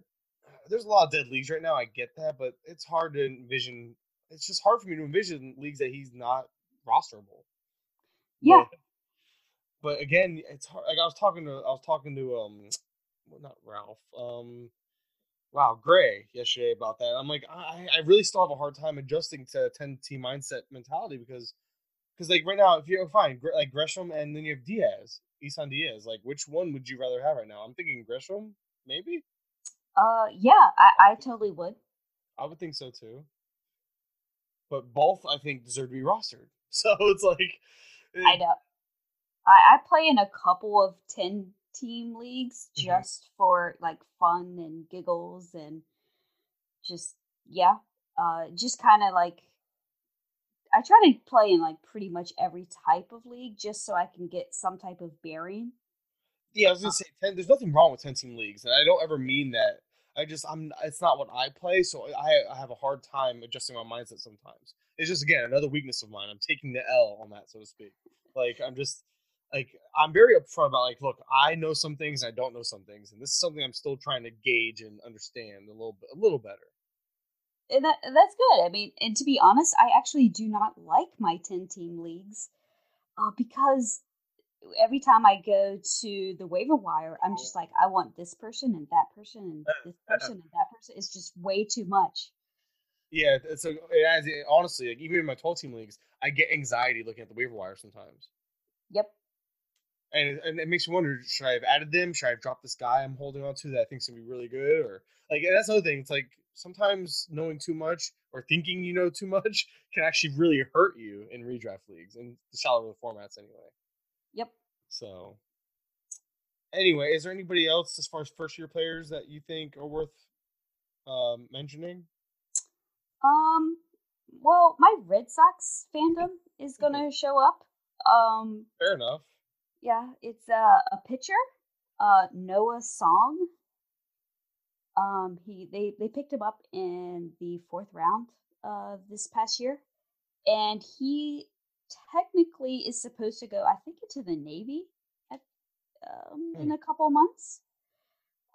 there's a lot of dead leagues right now. I get that, but it's hard to envision. It's just hard for me to envision leagues that he's not rosterable. Yeah. But, but again, it's hard. Like I was talking to, I was talking to, um, well, not Ralph, um, wow, Grey yesterday about that. I'm like, I, I really still have a hard time adjusting to a 10 team mindset mentality because, because like right now, if you're fine, like Grisham and then you have Diaz, Isan Diaz, like which one would you rather have right now? I'm thinking Grisham, maybe. Uh, yeah, I, I totally would. I would think so too. But both, I think, deserve to be rostered. So it's like, I know. I, I play in a couple of 10 team leagues mm-hmm. just for like fun and giggles and just yeah uh just kind of like i try to play in like pretty much every type of league just so i can get some type of bearing. Yeah i was gonna uh say 10 there's nothing wrong with 10 team leagues and i don't ever mean that. I just i'm it's not what i play so i i have a hard time adjusting my mindset sometimes. It's just again another weakness of mine. I'm taking the l on that so to speak. Like i'm just like I'm very upfront about like, look, I know some things, I don't know some things, and this is something I'm still trying to gauge and understand a little bit, a little better. And that that's good. I mean, and to be honest, I actually do not like my ten team leagues, uh, because every time I go to the waiver wire, I'm just like, I want this person and that person and this person and that person. It's just way too much. Yeah, so it honestly, like even in my 12 team leagues, I get anxiety looking at the waiver wire sometimes. Yep and, and it makes you wonder: should I have added them? Should I have dropped this guy I'm holding on to that I think's gonna be really good? Or like that's another thing. It's like sometimes knowing too much or thinking you know too much can actually really hurt you in redraft leagues and the shallower the formats anyway. Yep. So anyway, is there anybody else as far as first year players that you think are worth um, mentioning? Um. Well, my Red Sox fandom is gonna show up. Um. Fair enough. Yeah, it's a, a pitcher, uh, Noah Song. Um, he they they picked him up in the fourth round uh, this past year, and he technically is supposed to go, I think, into the Navy at, um, in hmm. a couple months.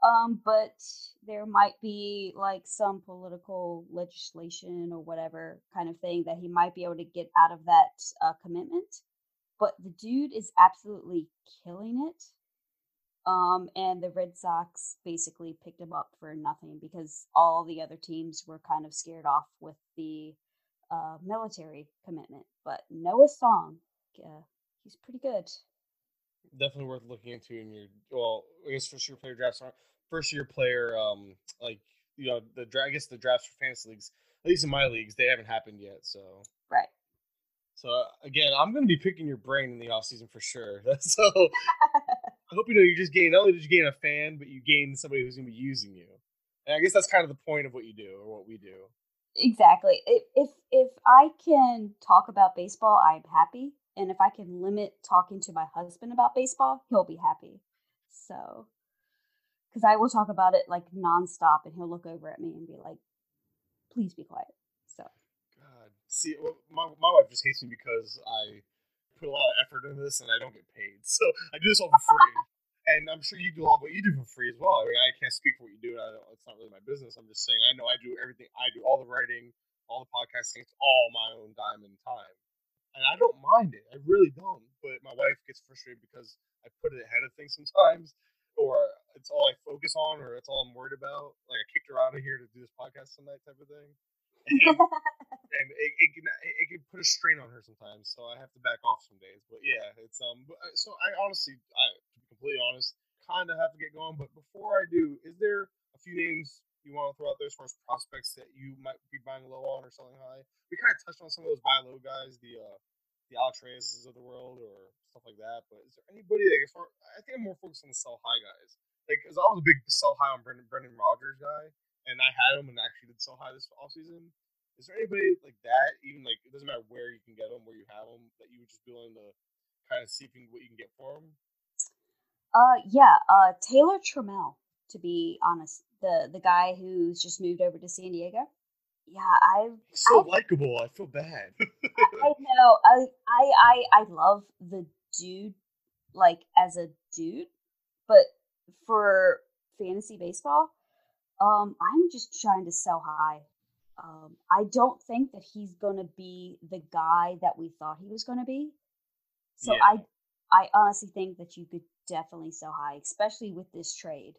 Um, but there might be like some political legislation or whatever kind of thing that he might be able to get out of that uh, commitment but the dude is absolutely killing it. Um, and the Red Sox basically picked him up for nothing because all the other teams were kind of scared off with the uh, military commitment. But Noah Song, uh, he's pretty good. Definitely worth looking into in your well, I guess first year player drafts aren't first year player um like you know the I guess the drafts for fantasy leagues at least in my leagues they haven't happened yet so right so uh, again, I'm going to be picking your brain in the off season for sure. so I hope you know you just gain not only did you gain a fan, but you gain somebody who's going to be using you. And I guess that's kind of the point of what you do or what we do. Exactly. If if I can talk about baseball, I'm happy, and if I can limit talking to my husband about baseball, he'll be happy. So, because I will talk about it like nonstop, and he'll look over at me and be like, "Please be quiet." See, my, my wife just hates me because I put a lot of effort into this and I don't get paid. So I do this all for free. and I'm sure you do all what you do for free as well. I mean, I can't speak for what you do. it's not really my business. I'm just saying I know I do everything. I do all the writing, all the podcasting. It's all my own time and time. And I don't mind it. I really don't. But my wife gets frustrated because I put it ahead of things sometimes, or it's all I focus on, or it's all I'm worried about. Like I kicked her out of here to do this podcast tonight, type of thing. And, and it, it, can it can put a strain on her sometimes. So I have to back off some days. But yeah, it's um. Uh, so I honestly, I to be completely honest, kind of have to get going. But before I do, is there a few names you want to throw out there as far as prospects that you might be buying low on or selling high? We kind of touched on some of those buy low guys, the uh, the Alex Reyes of the world or stuff like that. But is there anybody that far, I think I'm more focused on the sell high guys. Like, because I was a big sell high on Brendan, Brendan Rodgers guy, and I had him and actually did sell high this offseason. Is there anybody like that? Even like it doesn't matter where you can get them, where you have them, that you would just be willing to kind of see what you can get for them. Uh, yeah. Uh, Taylor Trammell, to be honest, the the guy who's just moved over to San Diego. Yeah, I so likable. I feel bad. I know. I, I I I love the dude, like as a dude, but for fantasy baseball, um, I'm just trying to sell high um, I don't think that he's going to be the guy that we thought he was going to be. So yeah. I, I honestly think that you could definitely sell high, especially with this trade.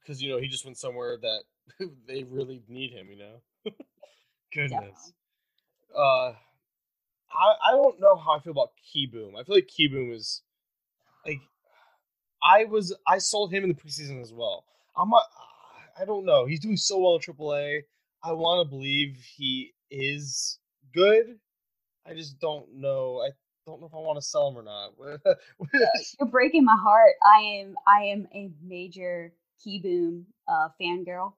because you know he just went somewhere that they really need him. You know, goodness. Definitely. Uh, I I don't know how I feel about Kieboom. I feel like Kieboom is like I was I sold him in the preseason as well. I'm not, I don't know. He's doing so well in AAA. I want to believe he is good. I just don't know. I don't know if I want to sell him or not. You're breaking my heart. I am I am a major Kieboom uh, fangirl.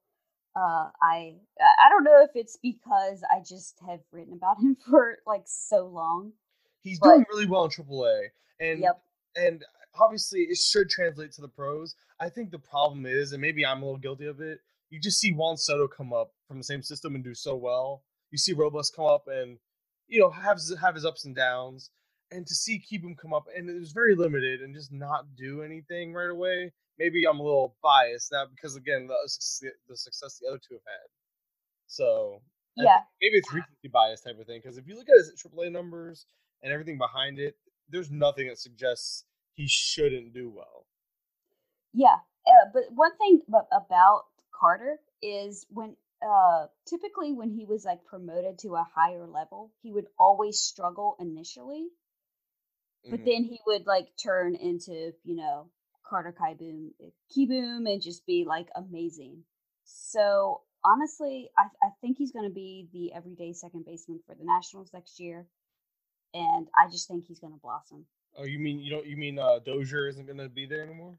Uh, I I don't know if it's because I just have written about him for like so long. He's but, doing really well in AAA, and yep. and obviously it should translate to the pros. I think the problem is, and maybe I'm a little guilty of it. You just see Juan Soto come up from the same system and do so well. You see Robles come up and you know have have his ups and downs, and to see Kieboom come up and it was very limited and just not do anything right away. Maybe I'm a little biased now because again the the success the other two have had. So yeah, maybe it's recency bias type of thing. Because if you look at his AAA numbers and everything behind it, there's nothing that suggests he shouldn't do well. Yeah, uh, but one thing about Carter is when uh typically when he was like promoted to a higher level, he would always struggle initially, but mm-hmm. then he would like turn into you know Carter Kieboom, eh, Kieboom, and just be like amazing. So honestly, I, I think he's going to be the everyday second baseman for the Nationals next year, and I just think he's going to blossom. Oh, you mean you don't? You mean uh, Dozier isn't going to be there anymore?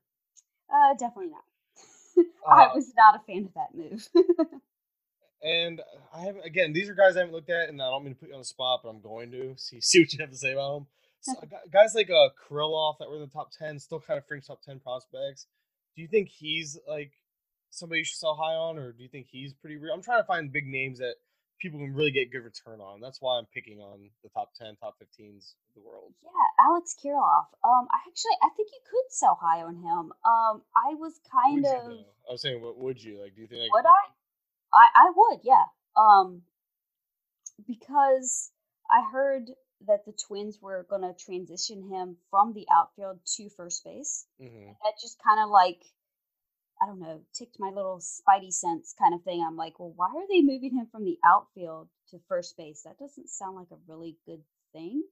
Uh, definitely not. I uh, was not a fan of that move. and I haven't. Again, these are guys I haven't looked at, and I don't mean to put you on the spot, but I'm going to see see what you have to say about them. So, guys like uh Kirilloff that were in the top ten, still kind of fringe top ten prospects. Do you think he's like somebody you should sell high on, or do you think he's pretty real? I'm trying to find big names that people can really get good return on. That's why I'm picking on the top 10, top 15s of the world. Yeah, Alex Kirilloff. Um, I actually I think you could sell high on him. Um, I was kind would of. You, I was saying, what would you like? Do you think? Like, would I? I I would, yeah. Um, because I heard that the Twins were going to transition him from the outfield to first base. Mm-hmm. That just kind of like I don't know, ticked my little spidey sense kind of thing. I'm like, well, why are they moving him from the outfield to first base? That doesn't sound like a really good thing.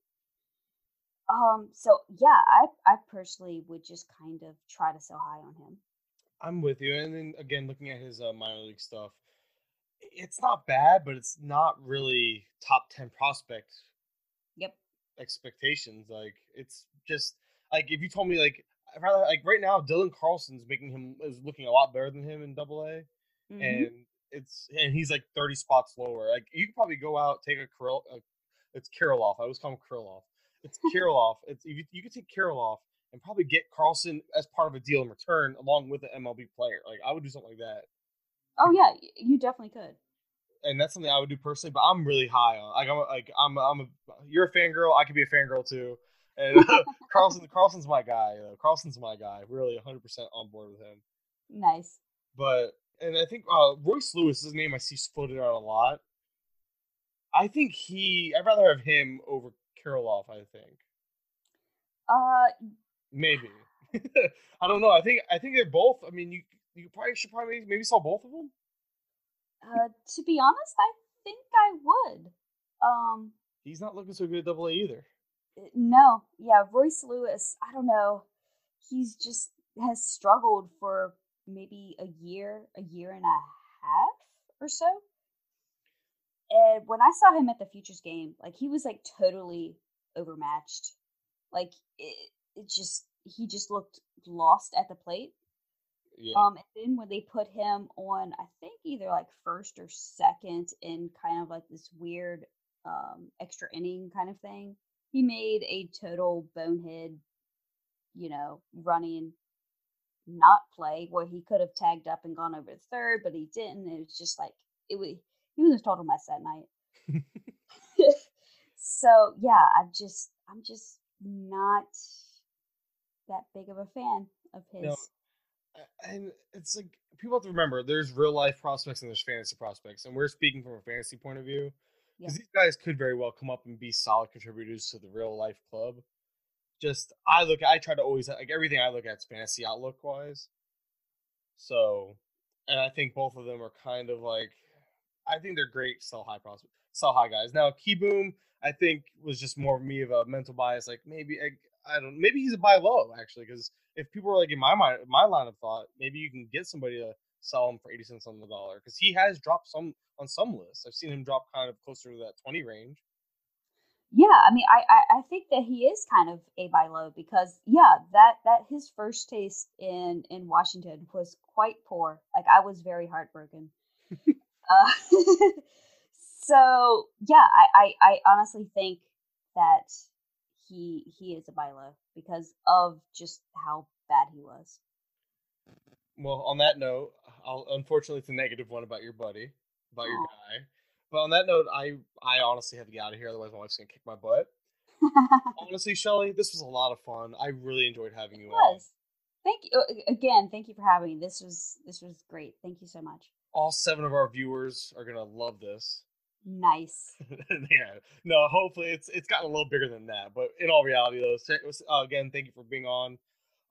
Um, so yeah, I I personally would just kind of try to sell high on him. I'm with you. And then again, looking at his uh, minor league stuff, it's not bad, but it's not really top ten prospect. Yep. Expectations like it's just like if you told me like rather like right now, Dylan Carlson's making him is looking a lot better than him in Double A, mm-hmm. and it's and he's like thirty spots lower. Like you could probably go out take a Kirill, uh, it's Kirilloff. I always call him Kirilloff. It's Kirilloff. it's you, you could take Kirilloff and probably get Carlson as part of a deal in return, along with an MLB player. Like I would do something like that. Oh yeah, you definitely could. And that's something I would do personally, but I'm really high on. Like I'm like I'm I'm a you're a fangirl. I could be a fangirl too. And uh, Carlson, Carlson's my guy. Though. Carlson's my guy. Really, 100 percent on board with him. Nice. But and I think uh, Royce Lewis is a name I see floated out a lot. I think he. I'd rather have him over Kirilloff. I think. Uh. Maybe. I don't know. I think I think they're both. I mean, you you probably should probably maybe sell both of them. Uh, to be honest, I think I would. Um. He's not looking so good at Double A either. Uh, no, yeah, Royce Lewis. I don't know. He's just has struggled for maybe a year, a year and a half or so. And when I saw him at the Futures game, like he was like totally overmatched. Like it, it just he just looked lost at the plate. Yeah. Um, and then when they put him on, I think either like first or second in kind of like this weird um extra inning kind of thing, he made a total bonehead, you know, running not play where he could have tagged up and gone over the third, but he didn't. It was just like it was he was a total mess that night. so yeah, I just I'm just not that big of a fan of his. No, and it's like people have to remember there's real life prospects and there's fantasy prospects, and we're speaking from a fantasy point of view. Because these guys could very well come up and be solid contributors to the real life club. Just I look, I try to always like everything I look at is fantasy outlook wise. So, and I think both of them are kind of like, I think they're great sell high prospect, sell high guys. Now, Kieboom, I think was just more of me of a mental bias. Like maybe I, I don't, maybe he's a buy low actually, because if people are like in my mind, my line of thought, maybe you can get somebody to sell him for eighty cents on the dollar because he has dropped some on some lists. I've seen him drop kind of closer to that twenty range. Yeah, I mean, I, I, I think that he is kind of a buy low because yeah, that that his first taste in in Washington was quite poor. Like I was very heartbroken. uh, so yeah, I, I I honestly think that he he is a buy low because of just how bad he was. Well, on that note, I'll unfortunately it's a negative one about your buddy, about your guy. But on that note, I I honestly have to get out of here, otherwise my wife's gonna kick my butt. honestly, Shelly, this was a lot of fun. I really enjoyed having you on. Thank you again. Thank you for having me. This was this was great. Thank you so much. All seven of our viewers are gonna love this. Nice. yeah. No, hopefully it's it's gotten a little bigger than that. But in all reality, though, uh, again, thank you for being on.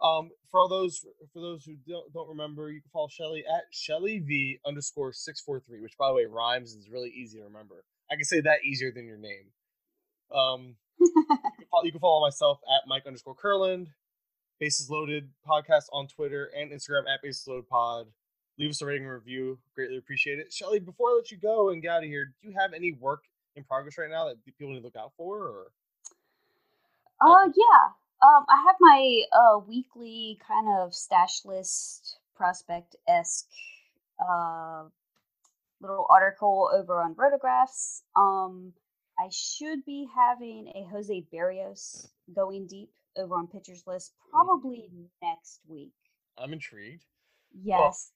Um, for all those for those who don't, don't remember, you can follow Shelly at Shelly V underscore six four three, which by the way rhymes and is really easy to remember. I can say that easier than your name. Um, you, can follow, you, can follow, myself at Mike underscore Kurland, Bases Loaded podcast on Twitter and Instagram at Bases Loaded Pod. Leave us a rating and review, greatly appreciate it. Shelly, before I let you go and get out of here, do you have any work in progress right now that people need to look out for? Or uh, yeah. Um, I have my uh, weekly kind of stash list prospect esque uh, little article over on Rotographs. Um, I should be having a Jose Berrios going deep over on Pitchers List probably next week. I'm intrigued. Yes.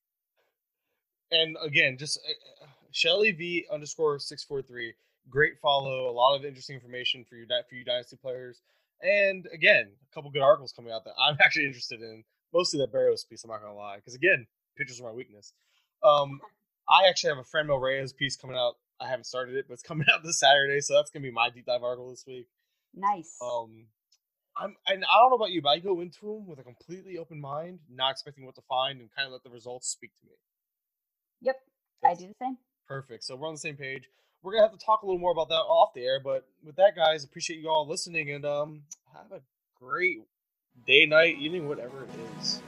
Well, and again, just uh, Shelly V underscore six four three. Great follow. A lot of interesting information for you for you dynasty players. And again, a couple good articles coming out that I'm actually interested in. Mostly that Berrios piece, I'm not gonna lie, because again, pictures are my weakness. Um, I actually have a Franmil Reyes piece coming out. I haven't started it, but it's coming out this Saturday, so that's gonna be my deep dive article this week. Nice. Um, I'm and I don't know about you, but I go into them with a completely open mind, not expecting what to find, and kind of let the results speak to me. Yep, that's I do the same. Perfect. So we're on the same page we're gonna have to talk a little more about that off the air. But with that, guys, appreciate you all listening and um, have a great day, night, evening, whatever it is.